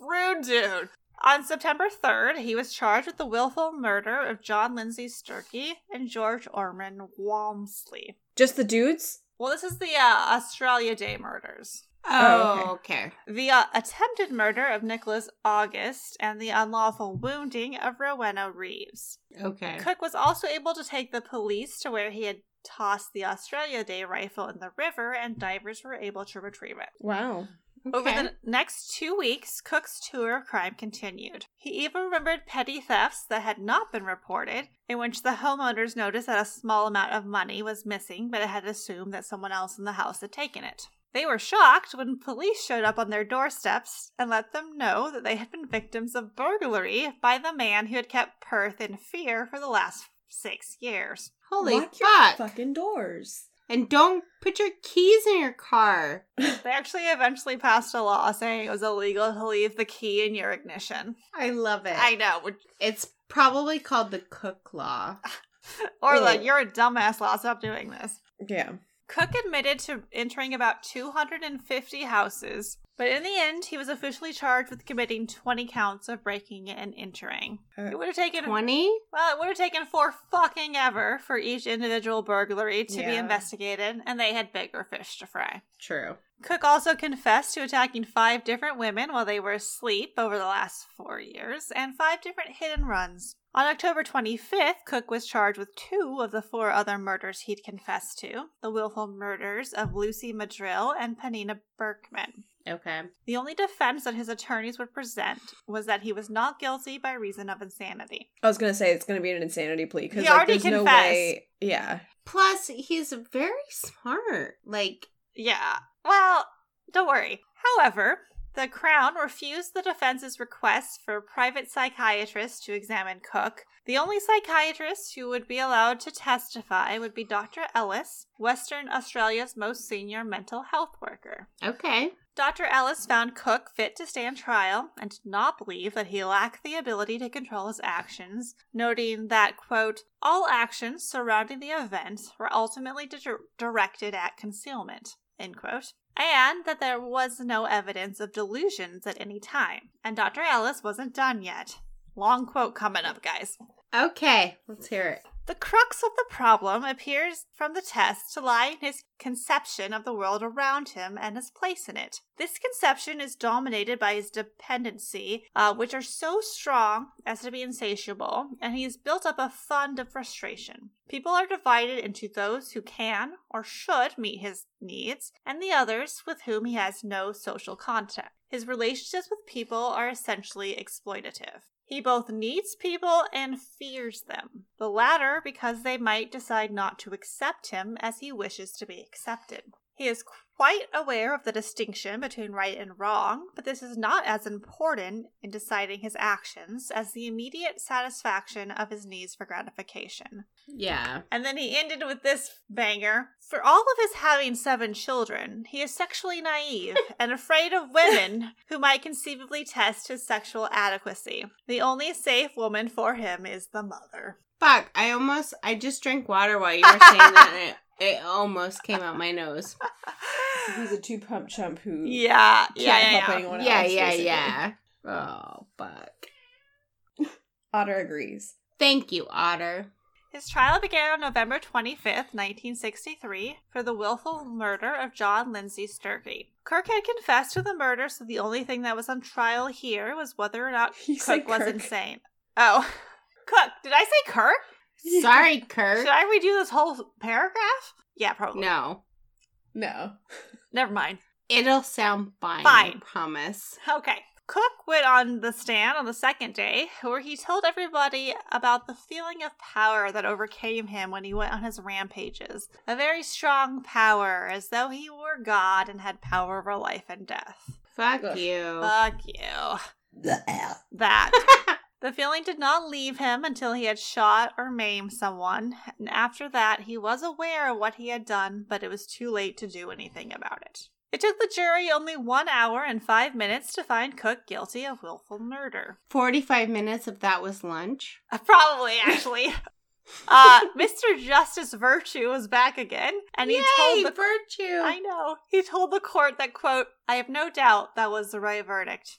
Rude dude. On September 3rd, he was charged with the willful murder of John Lindsay Sturkey and George Orman Walmsley. Just the dudes? Well, this is the uh, Australia Day murders. Oh, Oh, okay. The uh, attempted murder of Nicholas August and the unlawful wounding of Rowena Reeves. Okay. Cooke was also able to take the police to where he had tossed the Australia Day rifle in the river, and divers were able to retrieve it. Wow. Over the next two weeks, Cooke's tour of crime continued. He even remembered petty thefts that had not been reported, in which the homeowners noticed that a small amount of money was missing, but had assumed that someone else in the house had taken it. They were shocked when police showed up on their doorsteps and let them know that they had been victims of burglary by the man who had kept Perth in fear for the last six years. Holy Lock your fuck. fucking doors. And don't put your keys in your car. They actually eventually passed a law saying it was illegal to leave the key in your ignition. I love it. I know, It's probably called the Cooke Law. Or like, you're a dumbass, law. Stop doing this. Yeah. Cooke admitted to entering about 250 houses, but in the end, he was officially charged with committing 20 counts of breaking and entering. Uh, it would have taken 20? well, it would have taken four fucking ever for each individual burglary to be investigated, and they had bigger fish to fry. True. Cooke also confessed to attacking five different women while they were asleep over the last four years, and five different hit and runs. On October 25th, Cooke was charged with two of the four other murders he'd confessed to the willful murders of Lucy Madrill and Panina Berkman. Okay. The only defense that his attorneys would present was that he was not guilty by reason of insanity. I was gonna say it's gonna be an insanity plea because He like, already there's no confessed. way. Yeah. Plus, he's very smart. Like, Yeah. Well, don't worry. However, the Crown refused the defense's request for a private psychiatrist to examine Cooke. The only psychiatrist who would be allowed to testify would be Dr. Ellis, Western Australia's most senior mental health worker. okay. Dr. Ellis found Cooke fit to stand trial and did not believe that he lacked the ability to control his actions, noting that, quote, all actions surrounding the event were ultimately di- directed at concealment, end quote, and that there was no evidence of delusions at any time. And Dr. Ellis wasn't done yet. Long quote coming up, guys. Okay. Let's hear it. The crux of the problem appears from the test to lie in his conception of the world around him and his place in it. This conception is dominated by his dependency, uh, which are so strong as to be insatiable, and he has built up a fund of frustration. People are divided into those who can or should meet his needs, and the others with whom he has no social contact. His relationships with people are essentially exploitative. He both needs people and fears them. The latter because they might decide not to accept him as he wishes to be accepted. He is quite aware of the distinction between right and wrong, but this is not as important in deciding his actions as the immediate satisfaction of his needs for gratification. Yeah. And then he ended with this banger. For all of his having seven children, he is sexually naive and afraid of women who might conceivably test his sexual adequacy. The only safe woman for him is the mother. Fuck. I almost, I just drank water while you were saying that it, it almost came out my nose. He's a two pump chump who Yeah, can't yeah, yeah. help yeah. anyone Yeah, else. yeah, basically. yeah. Oh, fuck. Otter agrees. Thank you, Otter. His trial began on November 25th, 1963, for the willful murder of John Lindsay Sturkey. Kirk had confessed to the murder, so the only thing that was on trial here was whether or not You said Cooke was Kirk. insane. Oh, Cooke. Did I say Kirk? Sorry, Kurt. Should I redo this whole paragraph? Yeah, probably. No. No. Never mind. It'll sound fine. Fine. I promise. Okay. Cooke went on the stand on the second day, where he told everybody about the feeling of power that overcame him when he went on his rampages. A very strong power, as though he were God and had power over life and death. Fuck Ugh. you. Fuck you. The L. That. The feeling did not leave him until he had shot or maimed someone, and after that he was aware of what he had done, but it was too late to do anything about it. It took the jury only one hour and five minutes to find Cooke guilty of willful murder. 45 minutes of that was lunch. Uh, probably, actually. uh, Mr. Justice Virtue was back again, and he Yay, told the virtue. I know. He told the court that quote, I have no doubt that was the right verdict.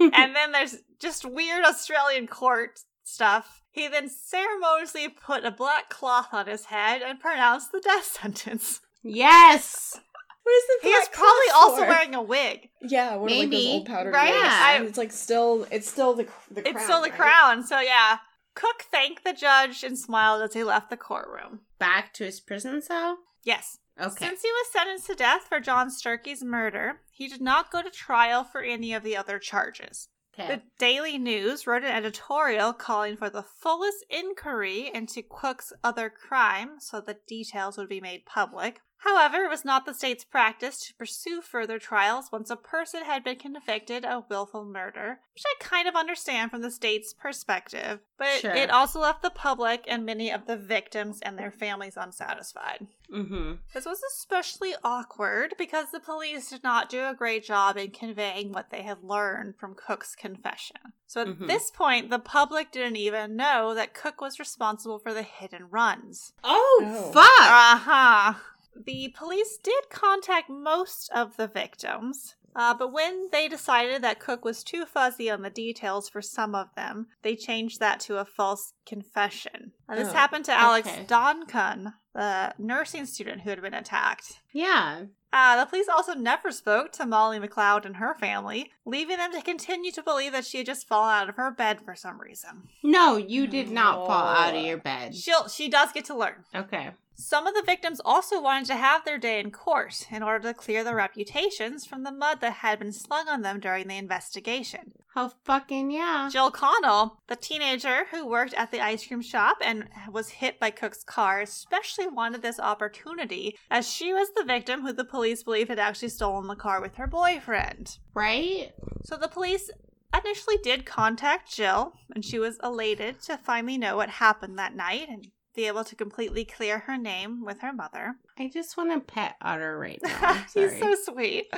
And then there's just weird Australian court stuff. He then ceremoniously put a black cloth on his head and pronounced the death sentence. yes. What is the He is black probably cloth also for? wearing a wig. Yeah, one of like Maybe. those old powdered Right? wigs. I- And it's like still, it's still the the crown. it's still the right? crown, so yeah. Cooke thanked the judge and smiled as he left the courtroom. Back to his prison cell? Yes. Okay. Since he was sentenced to death for John Sturkey's murder, he did not go to trial for any of the other charges. okay. The Daily News wrote an editorial calling for the fullest inquiry into Cooke's other crime so that details would be made public. However, it was not the state's practice to pursue further trials once a person had been convicted of willful murder, which I kind of understand from the state's perspective, but Sure. it also left the public and many of the victims and their families unsatisfied. mm-hmm. This was especially awkward because the police did not do a great job in conveying what they had learned from Cooke's confession. So at Mhm. this point, the public didn't even know that Cooke was responsible for the hit and runs. Oh, Oh. fuck. Uh huh. The police did contact most of the victims. Uh, but when they decided that Cooke was too fuzzy on the details for some of them, they changed that to a false confession. And this Oh, happened to Alex okay. Donkun, the nursing student who had been attacked. yeah. Uh, the police also never spoke to Molly McLeod and her family, leaving them to continue to believe that she had just fallen out of her bed for some reason. No, you did not fall out of your bed. She'll, she does get to learn. Okay. Some of the victims also wanted to have their day in court in order to clear their reputations from the mud that had been slung on them during the investigation. Oh, fucking yeah. Jill Connell, the teenager who worked at the ice cream shop and was hit by Cooke's car, especially wanted this opportunity as she was the victim who the police believe had actually stolen the car with her boyfriend. Right? So the police initially did contact Jill, and she was elated to finally know what happened that night and be able to completely clear her name with her mother. I just want to pet Otter right now. He's so sweet.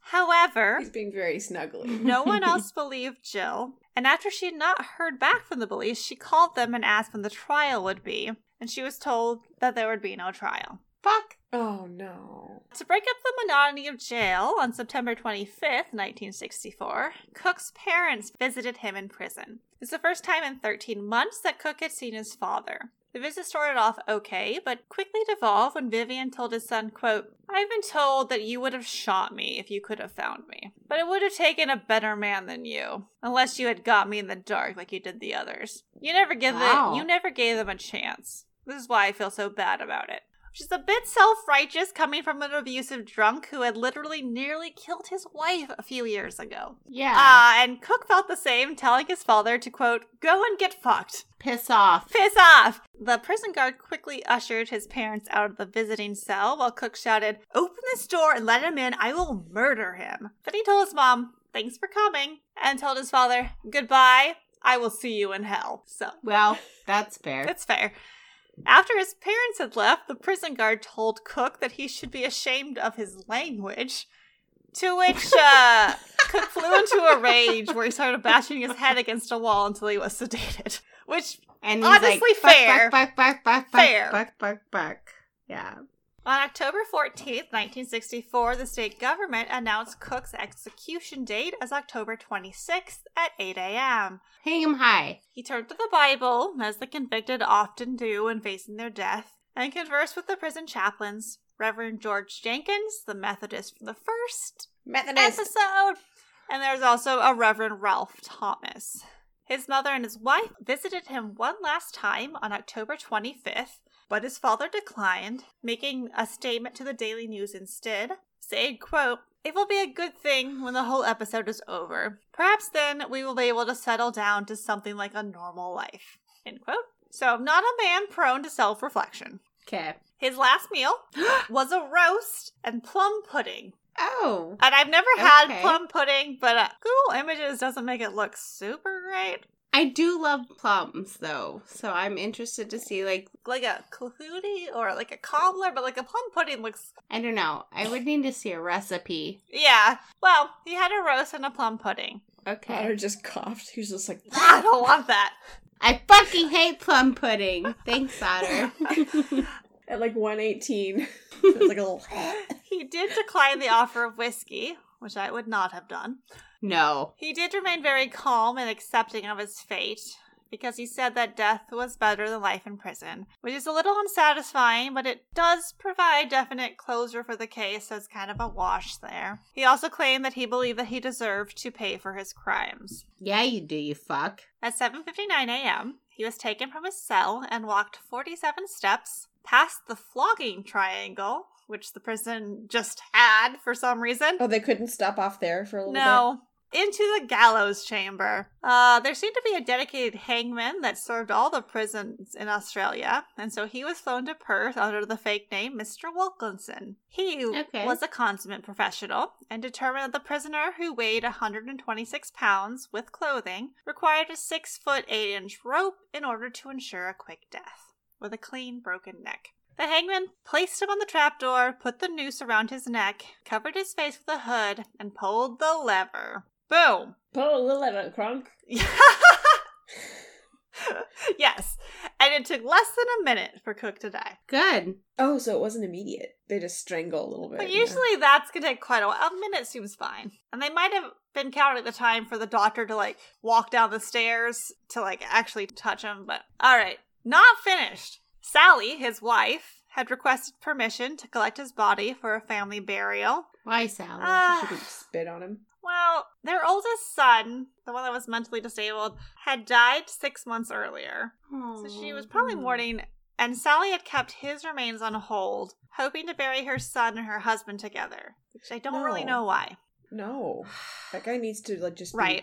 However, He's being very snuggly. no one else believed Jill, and after she had not heard back from the police, she called them and asked when the trial would be, and she was told that there would be no trial. Fuck. Oh no. To break up the monotony of jail, on September 25th, 1964, Cooke's parents visited him in prison. It's the first time in 13 months that Cooke had seen his father. The visit started off okay, but quickly devolved when Vivian told his son, quote, I've been told that you would have shot me if you could have found me. But it would have taken a better man than you, unless you had got me in the dark like you did the others. You never give Wow. it you never gave them a chance. This is why I feel so bad about it. Is a bit self righteous coming from an abusive drunk who had literally nearly killed his wife a few years ago. Yeah. Ah, and Cooke felt the same, telling his father to quote, go and get fucked. Piss off. Piss off! The prison guard quickly ushered his parents out of the visiting cell while Cooke shouted, Open this door and let him in. I will murder him. Then he told his mom, Thanks for coming, and told his father, Goodbye. I will see you in hell. So Well, that's fair. that's fair. After his parents had left, the prison guard told Cooke that he should be ashamed of his language. To which uh, Cooke flew into a rage where he started bashing his head against a wall until he was sedated. Which and honestly like, fair. Buck, buck, buck, buck, buck, Fair. buck, buck, buck. Yeah. On October 14, 1964, the state government announced Cooke's execution date as October 26th at 8 a.m. Hang him high. He turned to the Bible, as the convicted often do when facing their death, and conversed with the prison chaplains, Reverend George Jenkins, the Methodist from the first Methodist. episode, and there's also a Reverend Ralph Thomas. His mother and his wife visited him one last time on October 25th, but his father declined, making a statement to the Daily News instead, saying, quote, It will be a good thing when the whole episode is over. Perhaps then we will be able to settle down to something like a normal life. End quote. So, not a man prone to self reflection. Okay. His last meal was a roast and plum pudding. Oh. And I've never had Okay. plum pudding, but uh, Google Images doesn't make it look super great. I do love plums though, so I'm interested to see like Like a kahootie or like a cobbler, but like a plum pudding looks. I don't know. I would need to see a recipe. Yeah. Well, he had a roast and a plum pudding. Okay. Otter just coughed. He was just like, I don't want that. I fucking hate plum pudding. Thanks, Otter. at like 118. it was like a little. He did decline the offer of whiskey, which I would not have done. no. He did remain very calm and accepting of his fate because he said that death was better than life in prison, which is a little unsatisfying, but it does provide definite closure for the case, so it's kind of a wash there. He also claimed that he believed that he deserved to pay for his crimes. Yeah, you do, you fuck. At 7:59 a.m., he was taken from his cell and walked 47 steps past the flogging triangle, which the prison just had for some reason. Oh, they couldn't stop off there for a little bit? No. Into the gallows chamber. Uh, there seemed to be a dedicated hangman that served all the prisons in Australia, and so he was flown to Perth under the fake name Mr. Wilkinson. He Okay. was a consummate professional and determined that the prisoner who weighed 126 pounds with clothing required a 6 foot 8 inch rope in order to ensure a quick death, with a clean broken neck. The hangman placed him on the trapdoor, put the noose around his neck, covered his face with a hood, and pulled the lever. Boom! Pull little at crunk. yes, and it took less than a minute for Cooke to die. Good. Oh, so it wasn't immediate. They just strangle a little bit. But yeah. usually that's gonna take quite a while. A minute seems fine. And they might have been counting the time for the doctor to like walk down the stairs to like actually touch him. But all right, not finished. Sally, his wife, had requested permission to collect his body for a family burial. Why, Sally? Ah. She could spit on him. Well, their oldest son, the one that was mentally disabled, had died six months earlier. So she was probably mourning, and Sally had kept his remains on hold, hoping to bury her son and her husband together. Which I don't really know why. No. That guy needs to like just be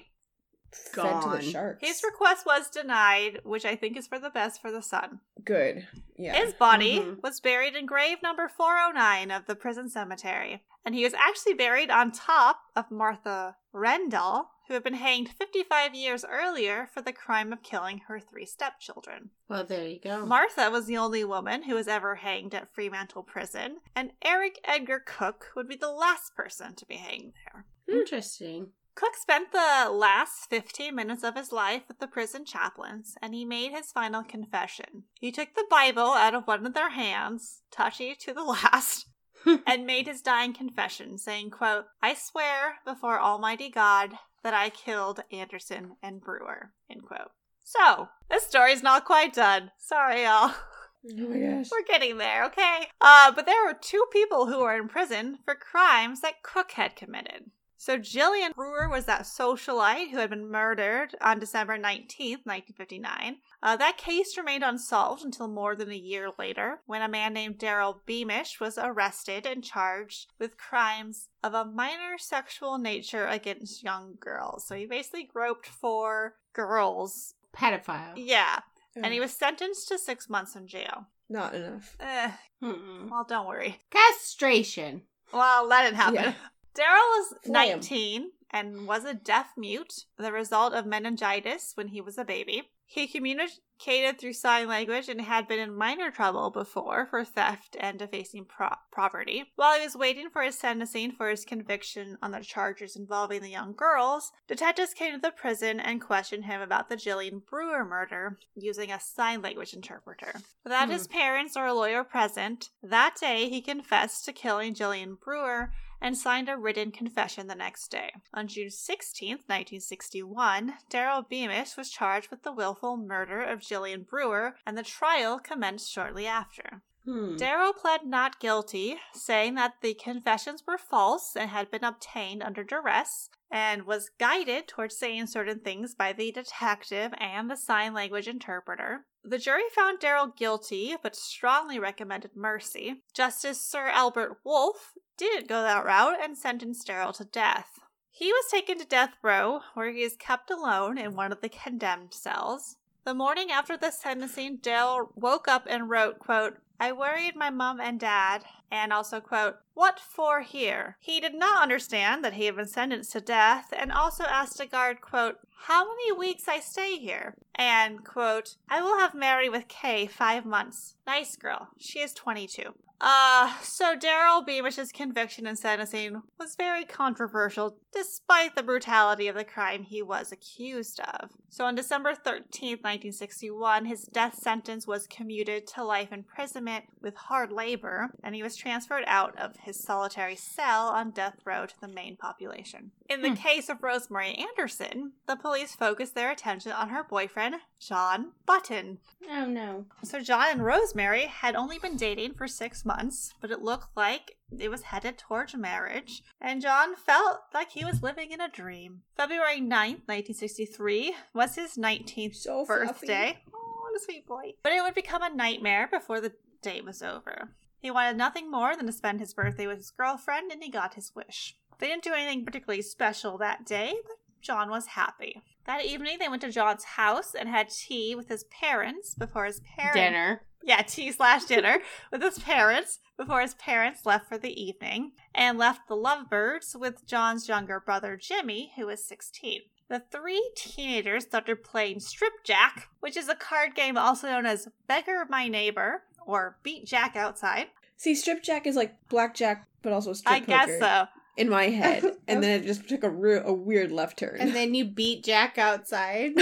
Right. fed to the sharks. His request was denied, which I think is for the best for the son. Good. Yeah. His body Mhm. was buried in grave number 409 of the prison cemetery, and he was actually buried on top of Martha Rendell, who had been hanged 55 years earlier for the crime of killing her three stepchildren. Well, there you go. Martha was the only woman who was ever hanged at Fremantle Prison, and Eric Edgar Cooke would be the last person to be hanged there. Interesting. Cooke spent the last 15 minutes of his life with the prison chaplains, and he made his final confession. He took the Bible out of one of their hands, touchy to the last, and made his dying confession, saying, quote, I swear before Almighty God that I killed Anderson and Brewer, end quote. So, this story's not quite done. Sorry, y'all. oh my gosh. We're getting there, okay? Uh, but there were two people who were in prison for crimes that Cooke had committed. So Jillian Brewer was that socialite who had been murdered on December 19th, 1959. Uh, that case remained unsolved until more than a year later, when a man named Darryl Beamish was arrested and charged with crimes of a minor sexual nature against young girls. So he basically groped for girls. Pedophile. Yeah. And he was sentenced to six months in jail. not enough. Eh, well, don't worry. Castration. Well, let it happen. Yeah. Darryl was Flay him. 19 and was a deaf mute, the result of meningitis when he was a baby. He communicated through sign language and had been in minor trouble before for theft and defacing pro- property. While he was waiting for his sentencing for his conviction on the charges involving the young girls, detectives came to the prison and questioned him about the Jillian Brewer murder using a sign language interpreter. Without his hmm. parents or a lawyer present, that day he confessed to killing Jillian Brewer and signed a written confession the next day. On June 16, 1961, Darryl Beamish was charged with the willful murder of Jillian Brewer, and the trial commenced shortly after. Hmm. Darryl pled not guilty, saying that the confessions were false and had been obtained under duress, and was guided towards saying certain things by the detective and the sign language interpreter. The jury found Darryl guilty, but strongly recommended mercy. Justice Sir Albert Wolff didn't go that route and sentenced Darryl to death. He was taken to death row, where he is kept alone in one of the condemned cells. The morning after the sentencing, Dale woke up and wrote, quote, I worried my mom and dad, and also, quote, What for here? He did not understand that he had been sentenced to death, and also asked a guard, quote, How many weeks I stay here? And, quote, I will have Mary with Kay five months. Nice girl. She is 22. Uh, so Darryl Beamish's conviction and sentencing was very controversial despite the brutality of the crime he was accused of. So on December 13, 1961, his death sentence was commuted to life imprisonment with hard labor, and he was transferred out of his solitary cell on death row to the main population. In the Hmm. case of Rosemary Anderson, the police focused their attention on her boyfriend, John Button. Oh no. So John and Rosemary had only been dating for six months, but it looked like it was headed towards marriage, and John felt like he was living in a dream. February 9th, 1963 was his 19th So fluffy. birthday. Oh, what a sweet boy. But it would become a nightmare before the day was over. He wanted nothing more than to spend his birthday with his girlfriend, and he got his wish. They didn't do anything particularly special that day, but John was happy. That evening, they went to John's house and had tea with his parents before his parents. Dinner. Yeah, tea slash dinner with his parents before his parents left for the evening and left the lovebirds with John's younger brother Jimmy, who was 16. The three teenagers started playing Strip Jack, which is a card game also known as Beggar My Neighbor or Beat Jack Outside. See, strip jack is like blackjack, but also strip I guess so. in my head, and then it just took a re- a weird left turn And then you beat Jack outside.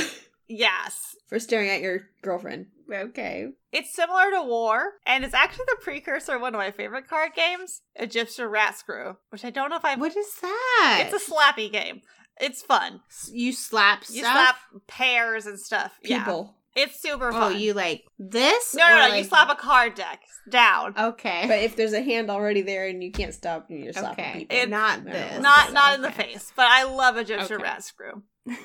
Yes. for staring at your girlfriend. okay. It's similar to War, and it's actually the precursor of one of my favorite card games, Egyptian Rat Screw, which I don't know if I've. What is that? It's a slappy game. It's fun. you slap You stuff? slap pairs and stuff. Yeah. People, It's super Oh, fun. you like this? No, no, or no. You slap a card deck down. Okay. but if there's a hand already there and you can't stop, you just slap okay. people. It- not this. not not in the face, but I love Egyptian Okay. rat screw.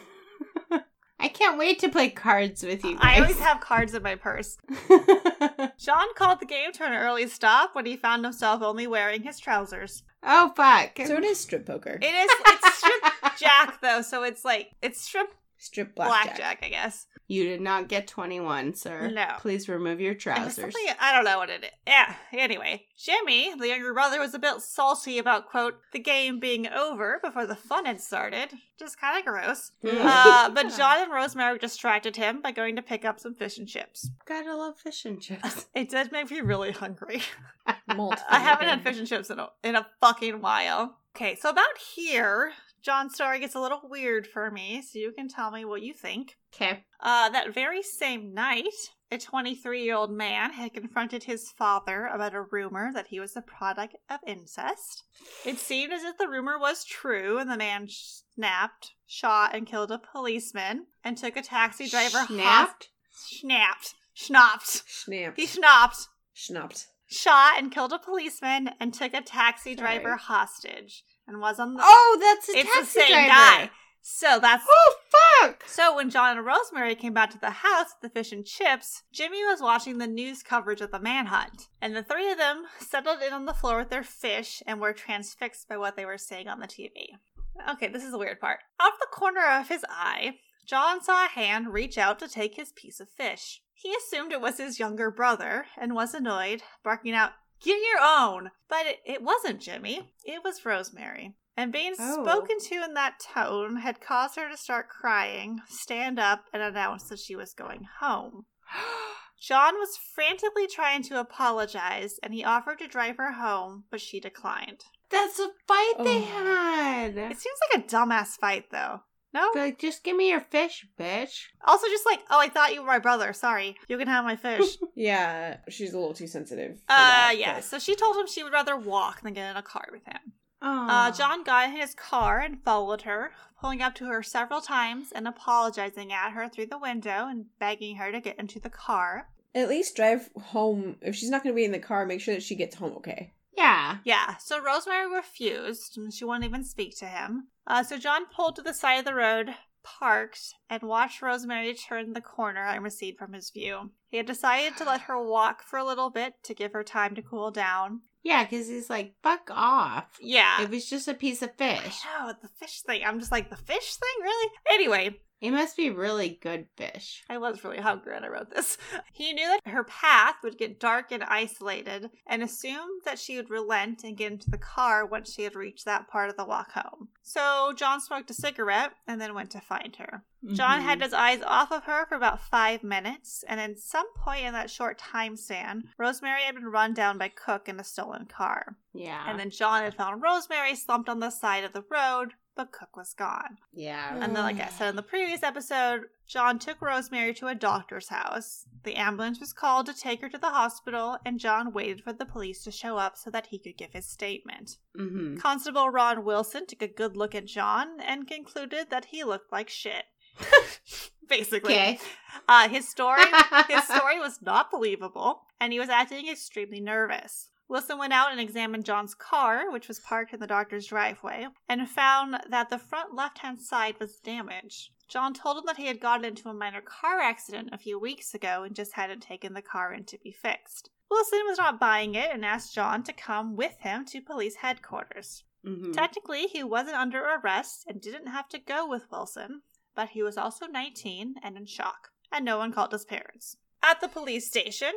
I can't wait to play cards with you I always have cards in my purse. John called the game to an early stop when he found himself only wearing his trousers. oh fuck. so it is strip poker, It is it's strip jack though, so it's like it's strip strip blackjack. blackjack, I guess. You did not get 21, sir. No. Please remove your trousers. I don't know what it is. Yeah. Anyway, Jimmy, the younger brother, was a bit salty about quote the game being over before the fun had started. Just kind of gross. Uh, but John and Rosemary distracted him by going to pick up some fish and chips. Gotta love fish and chips. It did make me really hungry. I haven't had fish and chips in a, in a fucking while. Okay, so about here, John's story gets a little weird for me, so you can tell me what you think. Okay. Uh, that very same night, a 23 year old man had confronted his father about a rumor that he was the product of incest. It seemed as if the rumor was true, and the man snapped, shot, and killed a policeman and took a taxi driver hostage. Snapped? Snapped. Schnapped. Snapped. He schnapped. Schnapped. Shot and killed a policeman and took a taxi Sorry. driver hostage and was on the. Oh, that's a it's the same driver. guy. So that's Oh fuck. so when John and Rosemary came back to the house with the fish and chips, Jimmy was watching the news coverage of the manhunt, and the three of them settled in on the floor with their fish and were transfixed by what they were seeing on the TV. Okay, this is the weird part. Out of the corner of his eye, John saw a hand reach out to take his piece of fish. He assumed it was his younger brother and was annoyed, barking out, Get your own! But it, it wasn't Jimmy, it was Rosemary. And being Oh. spoken to in that tone had caused her to start crying, stand up, and announce that she was going home. John was frantically trying to apologize, and he offered to drive her home, but she declined. That's a fight they Oh. had. It seems like a dumbass fight, though. No? Like, just give me your fish, bitch. Also, just like, oh, I thought you were my brother. Sorry. You can have my fish. Yeah, she's a little too sensitive. for uh, that, yeah. but- So she told him she would rather walk than get in a car with him. Oh. Uh, John got in his car and followed her, pulling up to her several times and apologizing at her through the window and begging her to get into the car. At least drive home. If she's not going to be in the car, make sure that she gets home okay. Yeah. Yeah, so Rosemary refused, and she wouldn't even speak to him. Uh, so John pulled to the side of the road, parked, and watched Rosemary turn the corner and recede from his view. He had decided to let her walk for a little bit to give her time to cool down. Yeah, because he's like, fuck off. Yeah. It was just a piece of fish. Know, the fish thing. I'm just like, the fish thing? Really? Anyway, It must be really good fish. I was really hungry when I wrote this. He knew that her path would get dark and isolated and assumed that she would relent and get into the car once she had reached that part of the walk home. So John smoked a cigarette and then went to find her. John Mm-hmm. had his eyes off of her for about five minutes, and at some point in that short time span, Rosemary had been run down by Cooke in a stolen car. Yeah. And then John had found Rosemary slumped on the side of the road, but Cooke was gone. yeah. And then, like I said in the previous episode, John took Rosemary to a doctor's house. The ambulance was called to take her to the hospital, and John waited for the police to show up so that he could give his statement. Mm-hmm. Constable Ron Wilson took a good look at John and concluded that he looked like shit. Basically. Okay. Uh, his story his story was not believable, and he was acting extremely nervous. Wilson went out and examined John's car, which was parked in the doctor's driveway, and found that the front left hand side was damaged. John told him that he had gotten into a minor car accident a few weeks ago and just hadn't taken the car in to be fixed. Wilson was not buying it and asked John to come with him to police headquarters. Mm-hmm. Technically, he wasn't under arrest and didn't have to go with Wilson, but he was also 19 and in shock, and no one called his parents. At the police station,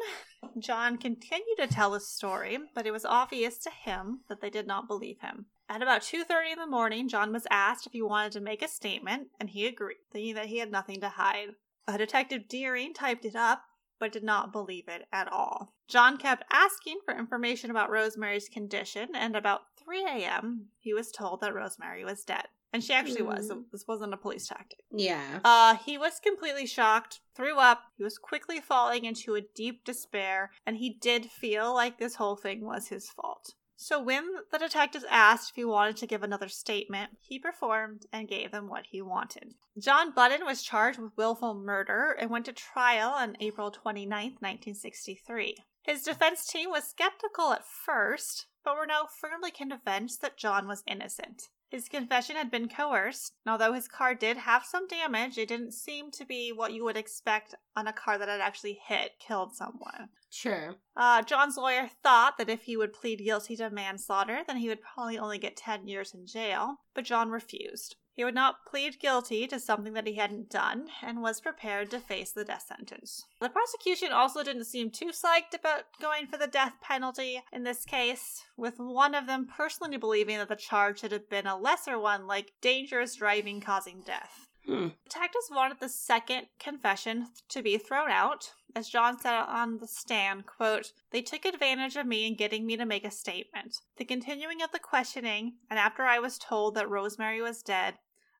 John continued to tell his story, but it was obvious to him that they did not believe him. At about 2:30 in the morning, John was asked if he wanted to make a statement, and he agreed, thinking that he had nothing to hide. A detective Deering typed it up, but did not believe it at all. John kept asking for information about Rosemary's condition, and about 3 a.m., he was told that Rosemary was dead. And she actually was. Mm. This wasn't a police tactic. Yeah. Uh, he was completely shocked, threw up, he was quickly falling into a deep despair, and he did feel like this whole thing was his fault. So when the detectives asked if he wanted to give another statement, he performed and gave them what he wanted. John Button was charged with willful murder and went to trial on April 29, 1963. His defense team was skeptical at first, but were now firmly convinced that John was innocent. His confession had been coerced, and although his car did have some damage, it didn't seem to be what you would expect on a car that had actually hit, killed someone. Sure. Uh, John's lawyer thought that if he would plead guilty to manslaughter, then he would probably only get 10 years in jail, but John refused. He would not plead guilty to something that he hadn't done and was prepared to face the death sentence. The prosecution also didn't seem too psyched about going for the death penalty in this case, with one of them personally believing that the charge should have been a lesser one, like dangerous driving causing death. Hmm. Detectives wanted the second confession to be thrown out. As John said on the stand, quote, They took advantage of me in getting me to make a statement. The continuing of the questioning, and after I was told that Rosemary was dead,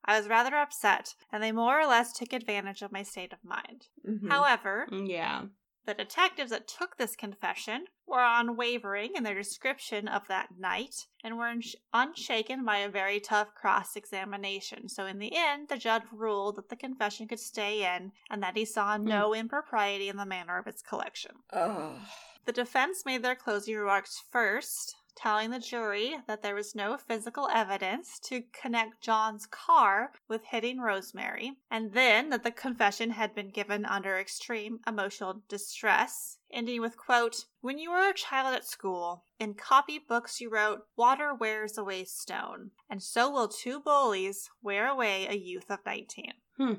I was rather upset, and they more or less took advantage of my state of mind. Mhm. However, Yeah. the detectives that took this confession were unwavering in their description of that night and were unsh- unshaken by a very tough cross examination. So, in the end, the judge ruled that the confession could stay in and that he saw no impropriety in the manner of its collection. Ugh. The defense made their closing remarks first, telling the jury that there was no physical evidence to connect John's car with hitting Rosemary, and then that the confession had been given under extreme emotional distress, ending with quote, "When you were a child at school, in copybooks you wrote, 'Water wears away stone, and so will two bullies wear away a youth of 19.'" Hmm.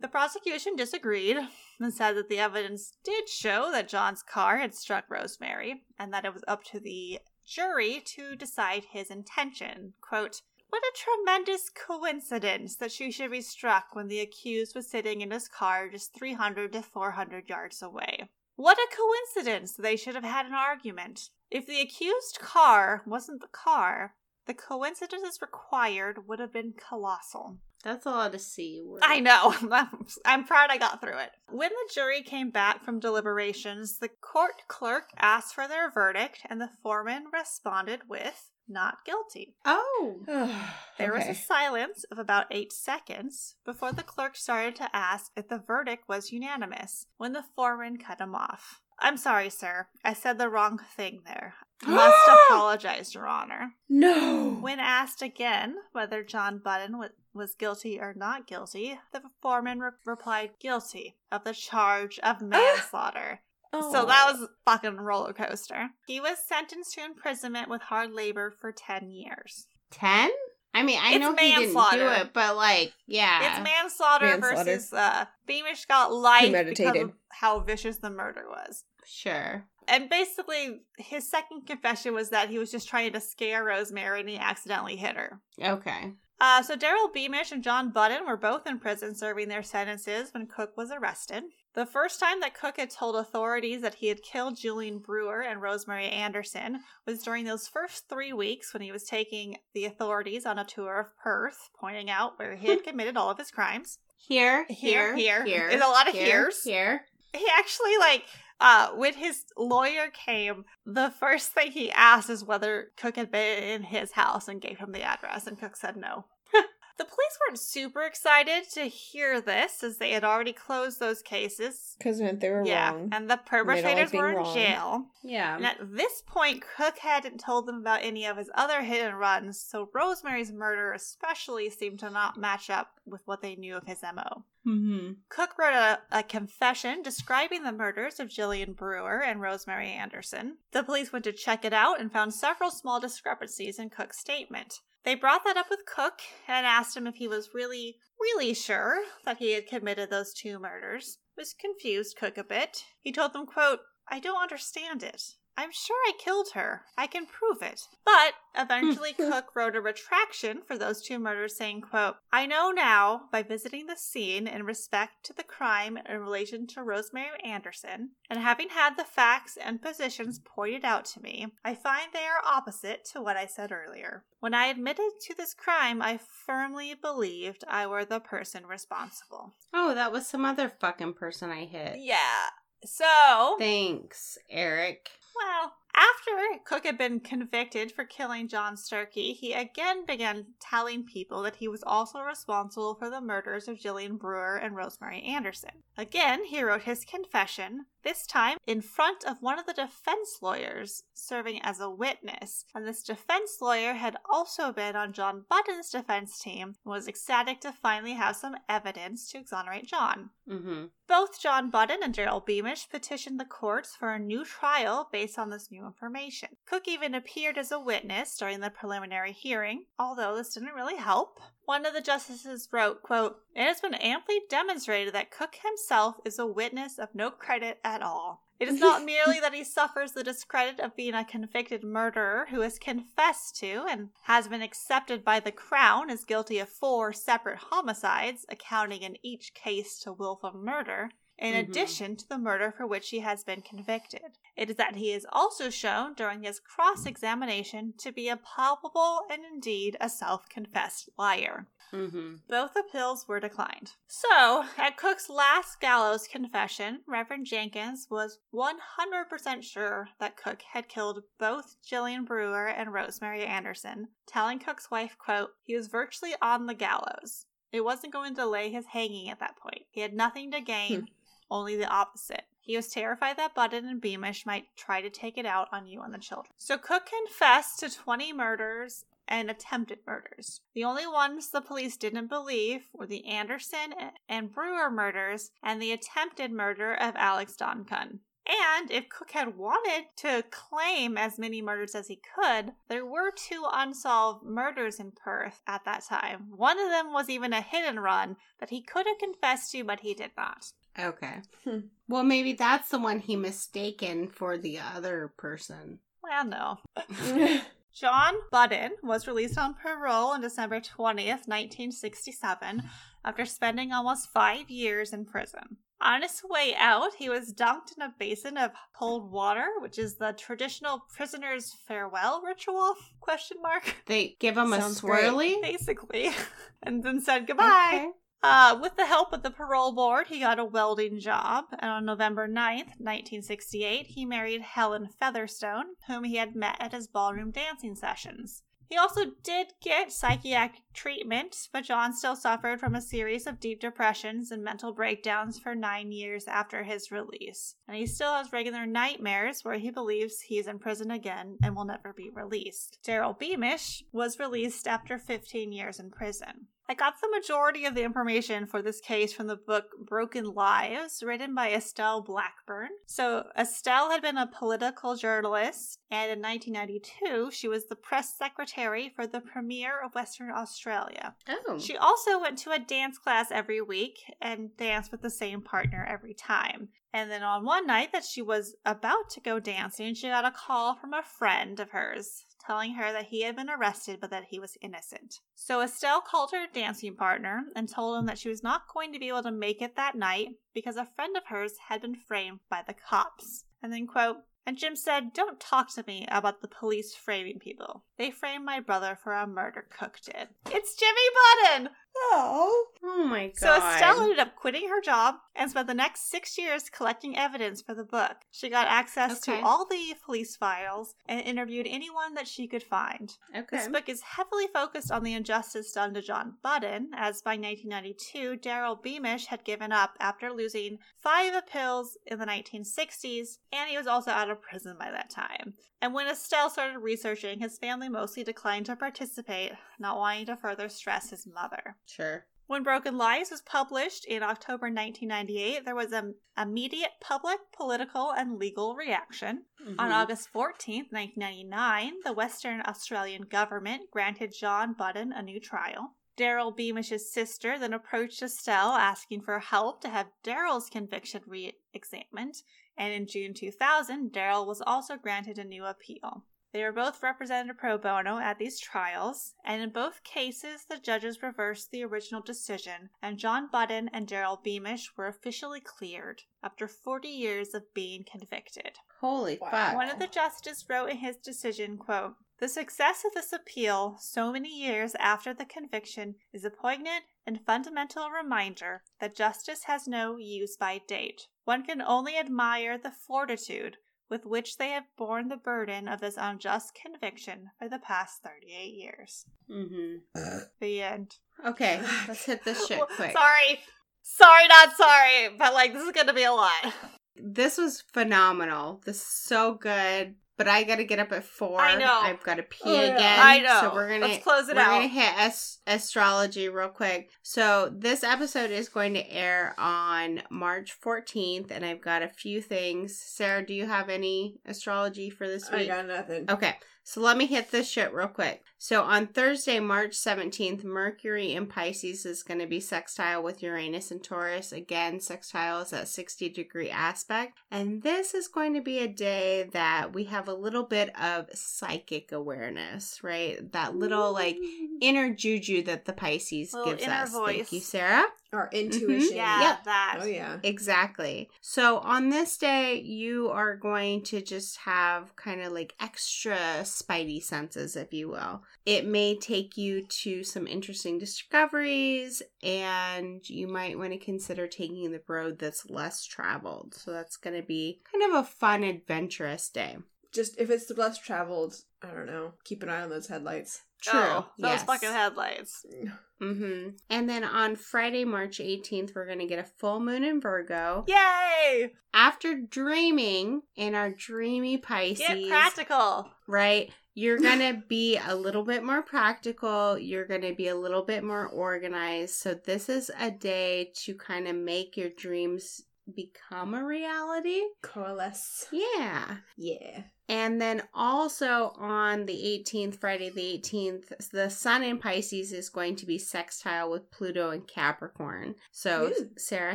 The prosecution disagreed and said that the evidence did show that John's car had struck Rosemary and that it was up to the jury to decide his intention. Quote, What a tremendous coincidence that she should be struck when the accused was sitting in his car just 300 to 400 yards away. What a coincidence they should have had an argument. If the accused car wasn't the car, the coincidences required would have been colossal. That's a lot of C words. I know. I'm proud I got through it. When the jury came back from deliberations, the court clerk asked for their verdict, and the foreman responded with not guilty. Oh. There was a silence of about eight seconds before the clerk started to ask if the verdict was unanimous when the foreman cut him off. I'm sorry, sir. I said the wrong thing there. Must apologize, Your Honor. No. When asked again whether John Button wa- was guilty or not guilty, the foreman re- replied guilty of the charge of manslaughter. Oh. So that was a fucking roller coaster. He was sentenced to imprisonment with hard labor for 10 years. 10? I mean, I It's know he didn't do it, but like, yeah. It's manslaughter, Manslaughter. versus uh, Beamish got life because of how vicious the murder was. Sure. And basically, his second confession was that he was just trying to scare Rosemary and he accidentally hit her. Okay. Uh, so Darryl Beamish and John Button were both in prison serving their sentences when Cooke was arrested. The first time that Cooke had told authorities that he had killed Jillian Brewer and Rosemary Anderson was during those first three weeks when he was taking the authorities on a tour of Perth, pointing out where he had committed all of his crimes. Here, Here, here, here. here. There's a lot of here, heres. Here. He actually like uh when his lawyer came, the first thing he asked is whether Cooke had been in his house and gave him the address, and Cooke said no. the police weren't super excited to hear this as they had already closed those cases. Because they were yeah, wrong. and the perpetrators were in wrong. jail. Yeah. And at this point, Cooke hadn't told them about any of his other hit and runs, so Rosemary's murder especially seemed to not match up with what they knew of his MO. Mm-hmm. Cooke wrote a, a confession describing the murders of Jillian Brewer and Rosemary Anderson. The police went to check it out and found several small discrepancies in Cooke's statement. They brought that up with Cooke and asked him if he was really, really sure that he had committed those two murders. This confused Cooke a bit. He told them, quote, I don't understand it. I'm sure I killed her. I can prove it. But eventually Cooke wrote a retraction for those two murders saying, quote, I know now by visiting the scene in respect to the crime in relation to Rosemary Anderson, and having had the facts and positions pointed out to me, I find they are opposite to what I said earlier. When I admitted to this crime, I firmly believed I were the person responsible. Oh, that was some other fucking person I hit. Yeah. So, Thanks, Eric. Well, after Cooke had been convicted for killing John Sturkey, he again began telling people that he was also responsible for the murders of Jillian Brewer and Rosemary Anderson. Again, he wrote his confession, this time in front of one of the defense lawyers serving as a witness. And this defense lawyer had also been on John Button's defense team and was ecstatic to finally have some evidence to exonerate John. Mm-hmm. Both John Button and Gerald Beamish petitioned the courts for a new trial based on this new information. Cooke even appeared as a witness during the preliminary hearing, although this didn't really help. One of the justices wrote, quote, It has been amply demonstrated that Cooke himself is a witness of no credit at all. It is not merely that he suffers the discredit of being a convicted murderer who has confessed to and has been accepted by the Crown as guilty of four separate homicides, accounting in each case to willful murder, in Mhm. addition to the murder for which he has been convicted. It is that he is also shown during his cross examination to be a palpable and indeed a self confessed liar. Mm-hmm. Both appeals were declined. So, at Cooke's last gallows confession, Reverend Jenkins was 100% sure that Cooke had killed both Jillian Brewer and Rosemary Anderson, telling Cooke's wife, quote, he was virtually on the gallows. It wasn't going to delay his hanging at that point. He had nothing to gain, only the opposite. He was terrified that Button and Beamish might try to take it out on you and the children. So Cooke confessed to 20 murders and attempted murders. The only ones the police didn't believe were the Anderson and Brewer murders and the attempted murder of Alex Duncan. And if Cooke had wanted to claim as many murders as he could, there were two unsolved murders in Perth at that time. One of them was even a hit and run that he could have confessed to, but he did not. Okay. Hmm. Well, maybe that's the one he mistaken for the other person. Well, no. John Button was released on parole on December 20th, 1967, after spending almost five years in prison. On his way out, he was dunked in a basin of cold water, which is the traditional prisoner's farewell ritual? Question mark. They give him a Sounds great. swirly. Basically, and then said goodbye. Okay. Uh, with the help of the parole board, he got a welding job, and on November 9th, 1968, he married Helen Featherstone, whom he had met at his ballroom dancing sessions. He also did get psychiatric treatment, but John still suffered from a series of deep depressions and mental breakdowns for nine years after his release. And he still has regular nightmares where he believes he's in prison again and will never be released. Darryl Beamish was released after 15 years in prison. I got the majority of the information for this case from the book Broken Lives, written by Estelle Blackburn. So, Estelle had been a political journalist, and in 1992, she was the press secretary for the Premier of Western Australia. Oh. She also went to a dance class every week and danced with the same partner every time. And then on one night that she was about to go dancing, she got a call from a friend of hers telling her that he had been arrested but that he was innocent. So Estelle called her dancing partner and told him that she was not going to be able to make it that night because a friend of hers had been framed by the cops. And then, quote, and Jim said, Don't talk to me about the police framing people. They framed my brother for a murder Cooke did. It's Jimmy Button! Oh. oh my god. So Estelle ended up quitting her job and spent the next six years collecting evidence for the book. She got access Okay. to all the police files and interviewed anyone that she could find. Okay. This book is heavily focused on the injustice done to John Button, as by 1992, Darryl Beamish had given up after losing five appeals in the 1960s, and he was also out of prison by that time. And when Estelle started researching, his family mostly declined to participate, not wanting to further stress his mother. Sure. When Broken Lives was published in October 1998, there was an immediate public, political, and legal reaction. On Mhm. August 14, 1999, the Western Australian government granted John Button a new trial. Darryl Beamish's sister then approached Estelle asking for help to have Darryl's conviction re examined, and in June 2000, Darryl was also granted a new appeal. They were both represented pro bono at these trials, and in both cases, the judges reversed the original decision, and John Button and Darryl Beamish were officially cleared after 40 years of being convicted. Holy Wow. fuck. One of the justices wrote in his decision, quote, The success of this appeal so many years after the conviction is a poignant and fundamental reminder that justice has no use by date. One can only admire the fortitude with which they have borne the burden of this unjust conviction for the past 38 years. Mm-hmm. The end. Okay, let's hit this shit quick. Sorry. Sorry, not sorry, but like this is gonna be a lot. This was phenomenal. This is so good. But I gotta get up at four. I know. I've got to pee Oh, yeah. again. I know. So we're gonna Let's close it we're out. gonna hit as- astrology real quick. So this episode is going to air on March 14th, and I've got a few things. Sarah, do you have any astrology for this I week? got nothing. Okay, so let me hit this shit real quick. So on Thursday, March 17th, Mercury in Pisces is going to be sextile with Uranus and Taurus. Again, sextile is at 60 degree aspect. And this is going to be a day that we have a little bit of psychic awareness, right? That little like inner juju that the Pisces Little gives us. voice. Thank you, Sarah. Our mm-hmm. intuition. Yeah, Yep. that. Oh yeah. Exactly. So on this day, you are going to just have kind of like extra spidey senses, if you will. It may take you to some interesting discoveries, and you might want to consider taking the road that's less traveled. So that's going to be kind of a fun, adventurous day. Just if it's the less traveled, I don't know. Keep an eye on those headlights. True. Oh, those yes. fucking headlights. Mm-hmm. And then on Friday, March 18th, we're going to get a full moon in Virgo. Yay! After dreaming in our dreamy Pisces, Get practical. right? You're going to be a little bit more practical. You're going to be a little bit more organized. So, this is a day to kind of make your dreams become a reality. Coalesce. Yeah. Yeah. And then also on the 18th, Friday the 18th, the sun in Pisces is going to be sextile with Pluto and Capricorn. So, Ooh. Sarah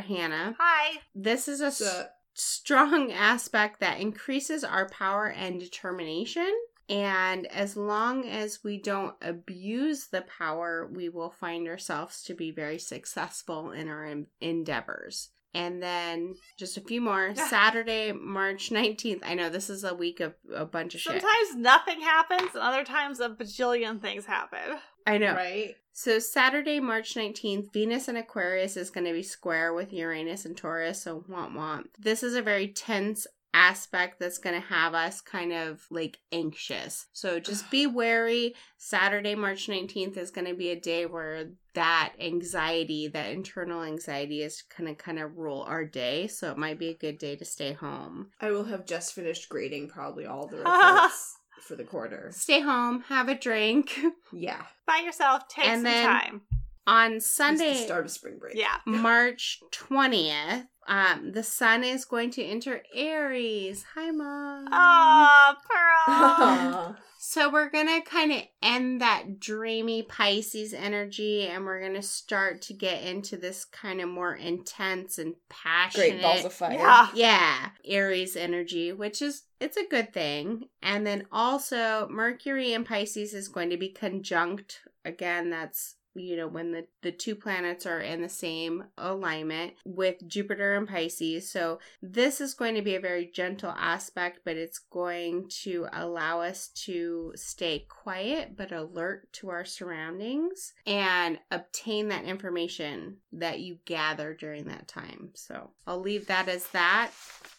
Hannah, Hi. this is a So, strong aspect that increases our power and determination. And as long as we don't abuse the power, we will find ourselves to be very successful in our en- endeavors. And then just a few more. Saturday, March 19th. I know this is a week of a bunch of shit. Sometimes nothing happens, and other times a bajillion things happen. I know. Right? So Saturday, March 19th, Venus and Aquarius is going to be square with Uranus and Taurus, so want want. This is a very tense aspect that's going to have us kind of like anxious. So just be wary. Saturday, March 19th is going to be a day where that anxiety, that internal anxiety is going to kind of rule our day, so it might be a good day to stay home. I will have just finished grading probably all the reports for the quarter. Stay home, have a drink. Yeah. By yourself, take And some then- time. On It's Sunday, the start of spring break. Yeah. March 20th, um, the sun is going to enter Aries. Hi, Mom. Oh, Pearl. So we're going to kind of end that dreamy Pisces energy and we're going to start to get into this kind of more intense and passionate. Great balls of fire. Yeah. Yeah, Aries energy, which is it's a good thing. And then also Mercury in Pisces is going to be conjunct again, that's you know when the the two planets are in the same alignment with Jupiter and Pisces. So this is going to be a very gentle aspect, but it's going to allow us to stay quiet but alert to our surroundings and obtain that information that you gather during that time. So I'll leave that as that.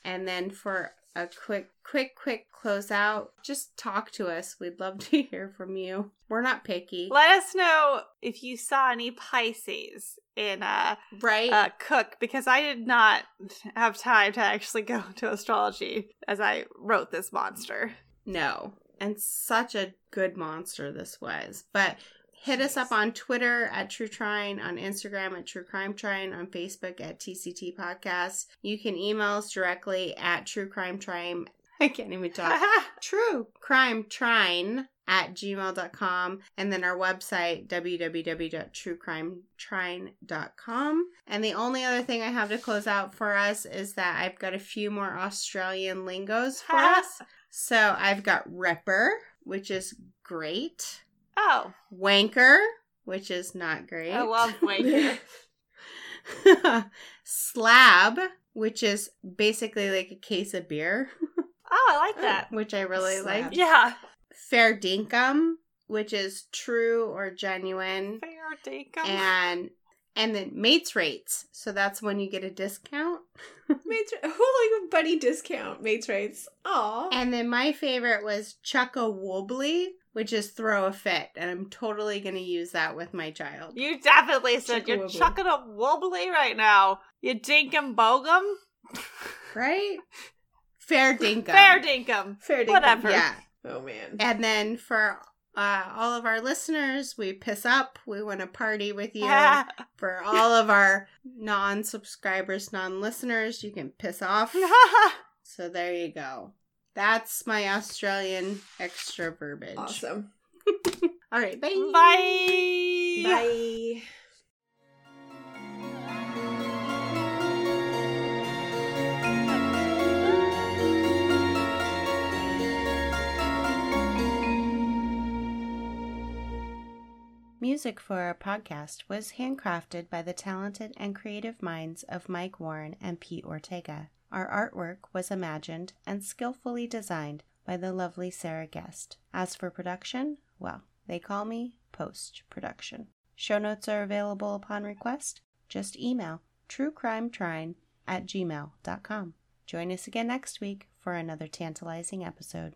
And then for a quick, quick, quick closeout, just talk to us. We'd love to hear from you. We're not picky. Let us know if you saw any Pisces in uh, right? uh, Cooke because I did not have time to actually go to astrology as I wrote this monster. no. And such a good monster this was. But hit us up on Twitter at True Trine, on Instagram at True Crime Trine, on Facebook at TCT Podcast. You can email us directly at True Crime Trine. I can't even talk. True Crime Trine at gmail.com and then our website www.truecrimetrine.com and the only other thing i have to close out for us is that i've got a few more australian lingos for us so i've got ripper which is great oh, wanker which is not great I love Wanker. slab which is basically like a case of beer oh, I like that. which i really Slab. like Yeah. fair dinkum which is true or genuine Fair dinkum. and and then mates rates so that's when you get a discount Mates, oh, like a buddy discount. Mates rates. Aw. and then my favorite was chuck a wobbly which is throw a fit and i'm totally going to use that with my child You definitely said you're Chuck-a-wobbly. chucking a wobbly right now. You dinkum bogum. right fair dinkum Fair dinkum. Fair dinkum. Whatever. yeah Oh man. and then for uh, all of our listeners we piss up we want to party with you for all of our non-subscribers non-listeners you can piss off So there you go. That's my Australian extra verbiage. Awesome. All right, bye. Bye. Bye. Music for our podcast was handcrafted by the talented and creative minds of Mike Warren and Pete Ortega. Our artwork was imagined and skillfully designed by the lovely Sarah Guest. As for production, well, they call me post production. Show notes are available upon request. Just email truecrimetrine at gmail.com. Join us again next week for another tantalizing episode.